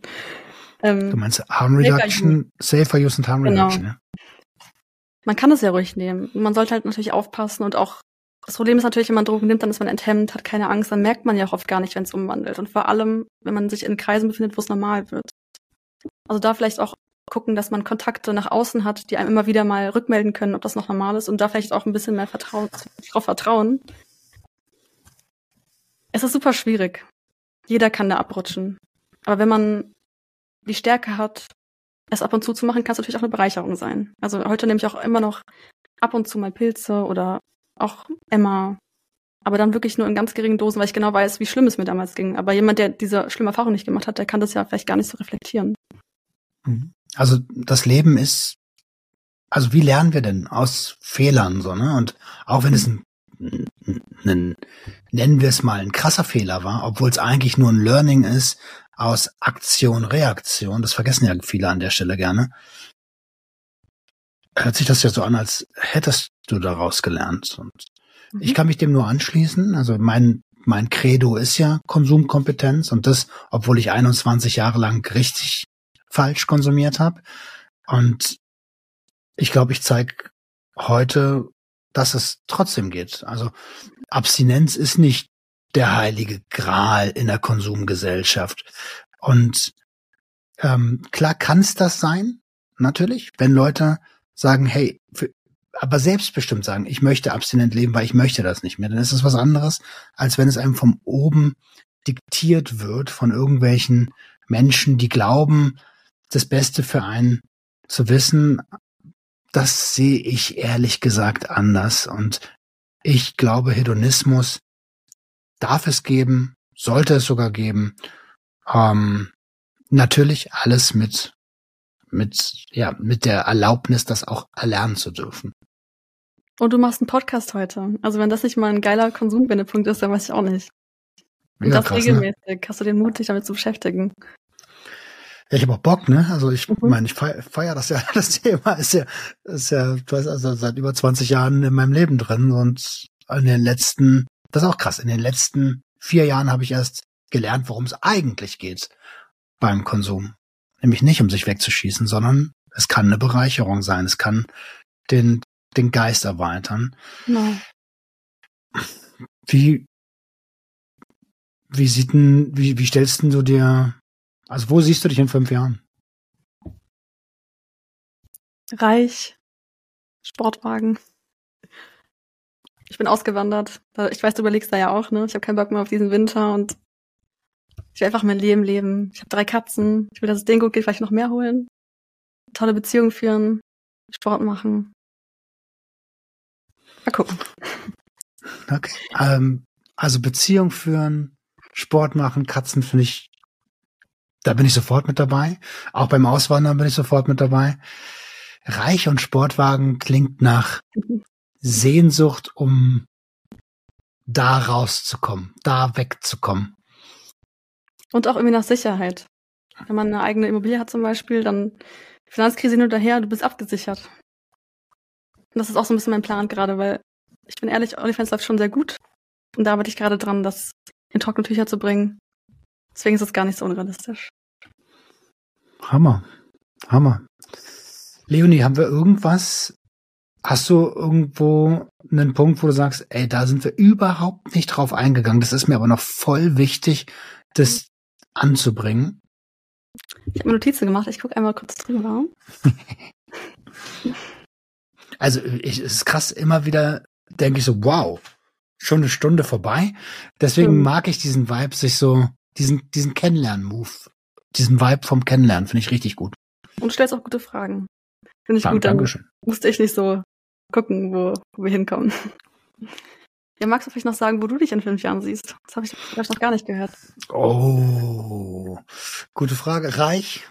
Ähm, du meinst Harm Reduction, Safer Use and Harm genau. Reduction, ja? Man kann es ja ruhig nehmen. Man sollte halt natürlich aufpassen und auch das Problem ist natürlich, wenn man Drogen nimmt, dann ist man enthemmt, hat keine Angst, dann merkt man ja auch oft gar nicht, wenn es umwandelt. Und vor allem, wenn man sich in Kreisen befindet, wo es normal wird. Also da vielleicht auch gucken, dass man Kontakte nach außen hat, die einem immer wieder mal rückmelden können, ob das noch normal ist und da vielleicht auch ein bisschen mehr Vertrauen, drauf vertrauen. Es ist super schwierig. Jeder kann da abrutschen. Aber wenn man die Stärke hat, es ab und zu zu machen, kann es natürlich auch eine Bereicherung sein. Also heute nehme ich auch immer noch ab und zu mal Pilze oder auch Emma. Aber dann wirklich nur in ganz geringen Dosen, weil ich genau weiß, wie schlimm es mir damals ging. Aber jemand, der diese schlimme Erfahrung nicht gemacht hat, der kann das ja vielleicht gar nicht so reflektieren. Mhm. Also das Leben ist, also wie lernen wir denn aus Fehlern so, ne? Und auch wenn es ein ein, nennen wir es mal, ein krasser Fehler war, obwohl es eigentlich nur ein Learning ist aus Aktion, Reaktion. Das vergessen ja viele an der Stelle gerne. Hört sich das ja so an, als hättest du daraus gelernt. Und mhm. ich kann mich dem nur anschließen. Also mein, mein Credo ist ja Konsumkompetenz und das, obwohl ich 21 Jahre lang richtig falsch konsumiert habe. Und ich glaube, ich zeige heute dass es trotzdem geht. Also Abstinenz ist nicht der heilige Gral in der Konsumgesellschaft. Und ähm, klar kann es das sein, natürlich, wenn Leute sagen, hey, für, aber selbstbestimmt sagen, ich möchte abstinent leben, weil ich möchte das nicht mehr, dann ist es was anderes, als wenn es einem vom oben diktiert wird von irgendwelchen Menschen, die glauben, das Beste für einen zu wissen, das sehe ich ehrlich gesagt anders. Und ich glaube, Hedonismus darf es geben, sollte es sogar geben. Ähm, natürlich alles mit, mit, ja, mit der Erlaubnis, das auch erlernen zu dürfen. Und du machst einen Podcast heute. Also wenn das nicht mal ein geiler Konsumwendepunkt ist, dann weiß ich auch nicht. Und ja, das krass, ne? regelmäßig. Ne? Hast du den Mut, dich damit zu beschäftigen? Ja, ich habe auch Bock, ne? Also ich Mhm. meine, ich feier, feier das ja, das Thema ist ja, ist ja, du weißt, also seit über 20 Jahren in meinem Leben drin und in den letzten, das ist auch krass, in den letzten vier Jahren habe ich erst gelernt, worum es eigentlich geht beim Konsum. Nämlich nicht, um sich wegzuschießen, sondern es kann eine Bereicherung sein, es kann den, den Geist erweitern. Genau. Wie, wie sieht denn, wie, wie stellst denn du dir, also wo siehst du dich in fünf Jahren? Reich, Sportwagen. Ich bin ausgewandert. Ich weiß, du überlegst da ja auch, ne? Ich habe keinen Bock mehr auf diesen Winter und ich will einfach mein Leben leben. Ich habe drei Katzen. Ich will, dass es denen gut geht, vielleicht noch mehr holen. Tolle Beziehungen führen, Sport machen. Mal gucken. Okay. Ähm, also Beziehung führen, Sport machen, Katzen finde ich, da bin ich sofort mit dabei. Auch beim Auswandern bin ich sofort mit dabei. Reich und Sportwagen klingt nach Sehnsucht, um da rauszukommen, da wegzukommen. Und auch irgendwie nach Sicherheit. Wenn man eine eigene Immobilie hat zum Beispiel, dann Finanzkrise hin und her, du bist abgesichert. Und das ist auch so ein bisschen mein Plan gerade, weil ich bin ehrlich, OnlyFans läuft schon sehr gut. Und da arbeite ich gerade dran, das in trockene Tücher zu bringen. Deswegen ist es gar nicht so unrealistisch. Hammer. Hammer. Leonie, haben wir irgendwas? Hast du irgendwo einen Punkt, wo du sagst, ey, da sind wir überhaupt nicht drauf eingegangen. Das ist mir aber noch voll wichtig, das anzubringen. Ich habe mir Notizen gemacht, ich gucke einmal kurz drüber. Also ich, es ist krass, immer wieder denke ich so, wow, schon eine Stunde vorbei. Deswegen Mhm. mag ich diesen Vibe, sich so, diesen, diesen Kennenlernen-Move, diesen Vibe vom Kennenlernen, finde ich richtig gut. Und du stellst auch gute Fragen. Finde ich Dank, gut, dann Dankeschön. musste ich nicht so gucken, wo, wo wir hinkommen. Ja, magst du vielleicht noch sagen, wo du dich in fünf Jahren siehst? Das habe ich, ich noch gar nicht gehört. Oh, gute Frage. Reich,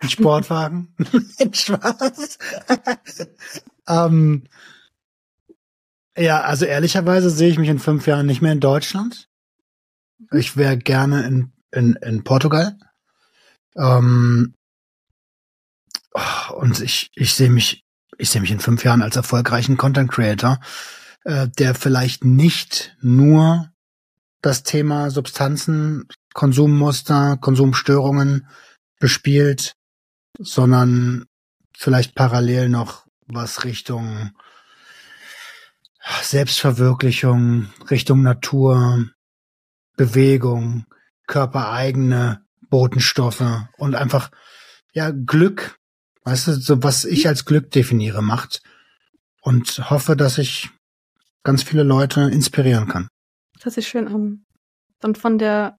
ein Sportwagen, Spaß. ähm, ja, also ehrlicherweise sehe ich mich in fünf Jahren nicht mehr in Deutschland. Ich wäre gerne in, in, in Portugal. Ähm, und ich, ich sehe mich, ich sehe mich in fünf Jahren als erfolgreichen Content Creator, äh, der vielleicht nicht nur das Thema Substanzen, Konsummuster, Konsumstörungen bespielt, sondern vielleicht parallel noch was Richtung Selbstverwirklichung, Richtung Natur, Bewegung, körpereigene Botenstoffe und einfach ja Glück, weißt du, so was ich als Glück definiere, macht. Und hoffe, dass ich ganz viele Leute inspirieren kann. Das hört sich schön an. Dann von der,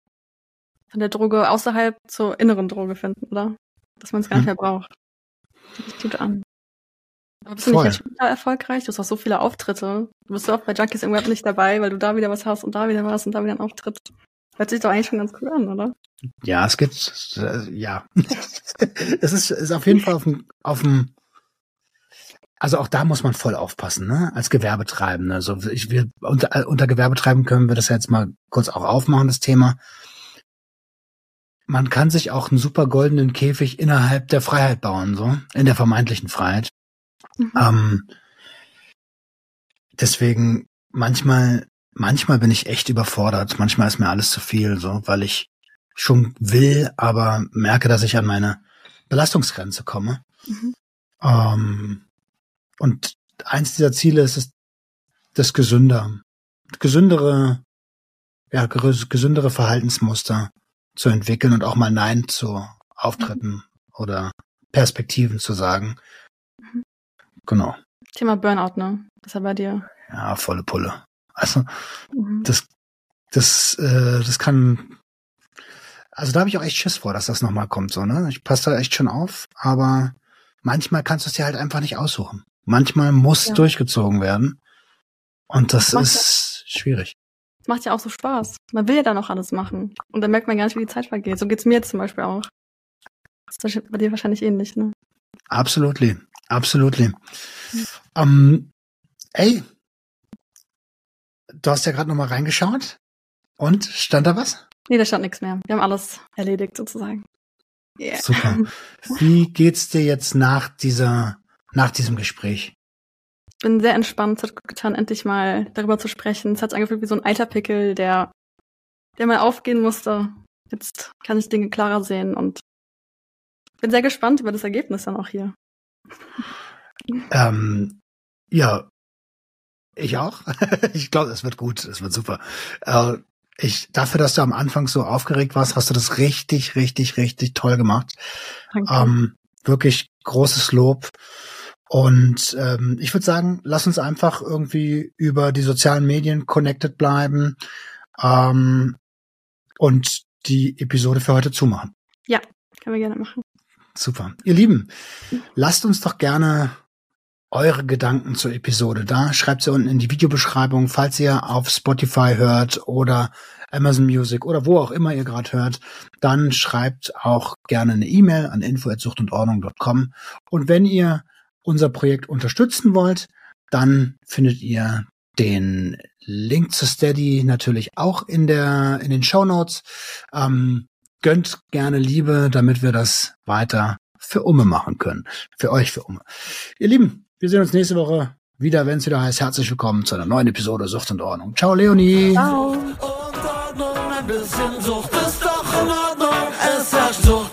von der Droge außerhalb zur inneren Droge finden, oder? Dass man es gar nicht Mhm. mehr braucht. Das gut an. Aber bist du nicht jetzt schon wieder erfolgreich? Du hast auch so viele Auftritte. Du bist so oft bei Junkies irgendwann nicht dabei, weil du da wieder was hast und da wieder was und da wieder einen Auftritt. Hört sich doch eigentlich schon ganz cool an, oder? Ja, es gibt, äh, ja. es ist, ist auf jeden Fall auf dem, auf dem, also auch da muss man voll aufpassen, ne? Als Gewerbetreibende. Also ich will, unter, unter Gewerbetreibenden können wir das jetzt mal kurz auch aufmachen, das Thema. Man kann sich auch einen super goldenen Käfig innerhalb der Freiheit bauen, so, in der vermeintlichen Freiheit. Mhm. Ähm, deswegen manchmal, manchmal bin ich echt überfordert. Manchmal ist mir alles zu viel, so, weil ich schon will, aber merke, dass ich an meine Belastungsgrenze komme. Mhm. Ähm, und eins dieser Ziele ist es, das gesünder, gesündere, ja, ges- gesündere Verhaltensmuster zu entwickeln und auch mal Nein zu Auftritten oder Perspektiven zu sagen. Mhm. Genau. Thema Burnout, ne? Das ist ja bei dir. Ja, volle Pulle. Also Mhm. das, das, äh, das kann. Also da habe ich auch echt Schiss vor, dass das nochmal kommt, so, ne? Ich passe da echt schon auf, aber manchmal kannst du es dir halt einfach nicht aussuchen. Manchmal muss Ja. durchgezogen werden. Und das Macht ist schwierig. Das macht ja auch so Spaß. Man will ja dann auch alles machen. Und dann merkt man gar nicht, wie die Zeit vergeht. So geht's mir jetzt zum Beispiel auch. Das ist bei dir wahrscheinlich ähnlich, ne? Absolutely. Absolutely. Ähm, ey, du hast ja gerade nochmal reingeschaut. Und stand da was? Nee, da stand nichts mehr. Wir haben alles erledigt sozusagen. Yeah. Super. Wie geht's dir jetzt nach dieser, nach diesem Gespräch? Bin sehr entspannt, es hat gut getan, endlich mal darüber zu sprechen. Es hat angefühlt wie so ein alter Pickel, der, der mal aufgehen musste. Jetzt kann ich Dinge klarer sehen und bin sehr gespannt über das Ergebnis dann auch hier. Ähm, ja, ich auch. ich glaube, es wird gut, es wird super. Äh, ich, dafür, dass du am Anfang so aufgeregt warst, hast du das richtig, richtig, richtig toll gemacht. Danke. Ähm, wirklich großes Lob. Und ähm, ich würde sagen, lass uns einfach irgendwie über die sozialen Medien connected bleiben ähm, und die Episode für heute zumachen. ja, können wir gerne machen. Super. Ihr Lieben, lasst uns doch gerne eure Gedanken zur Episode da. Schreibt sie unten in die Videobeschreibung, falls ihr auf Spotify hört oder Amazon Music oder wo auch immer ihr gerade hört. Dann schreibt auch gerne eine E-Mail an info@suchtundordnung.com. Und wenn ihr unser Projekt unterstützen wollt, dann findet ihr den Link zu Steady natürlich auch in der in den Show Notes. Ähm, gönnt gerne Liebe, damit wir das weiter für Umme machen können. Für euch, für Umme. Ihr Lieben, wir sehen uns nächste Woche wieder, wenn es wieder heißt. Herzlich willkommen zu einer neuen Episode Sucht und Ordnung. Ciao, Leonie. Ciao. Und Ordnung, ein bisschen Sucht ist doch in Ordnung. Es herrscht Sucht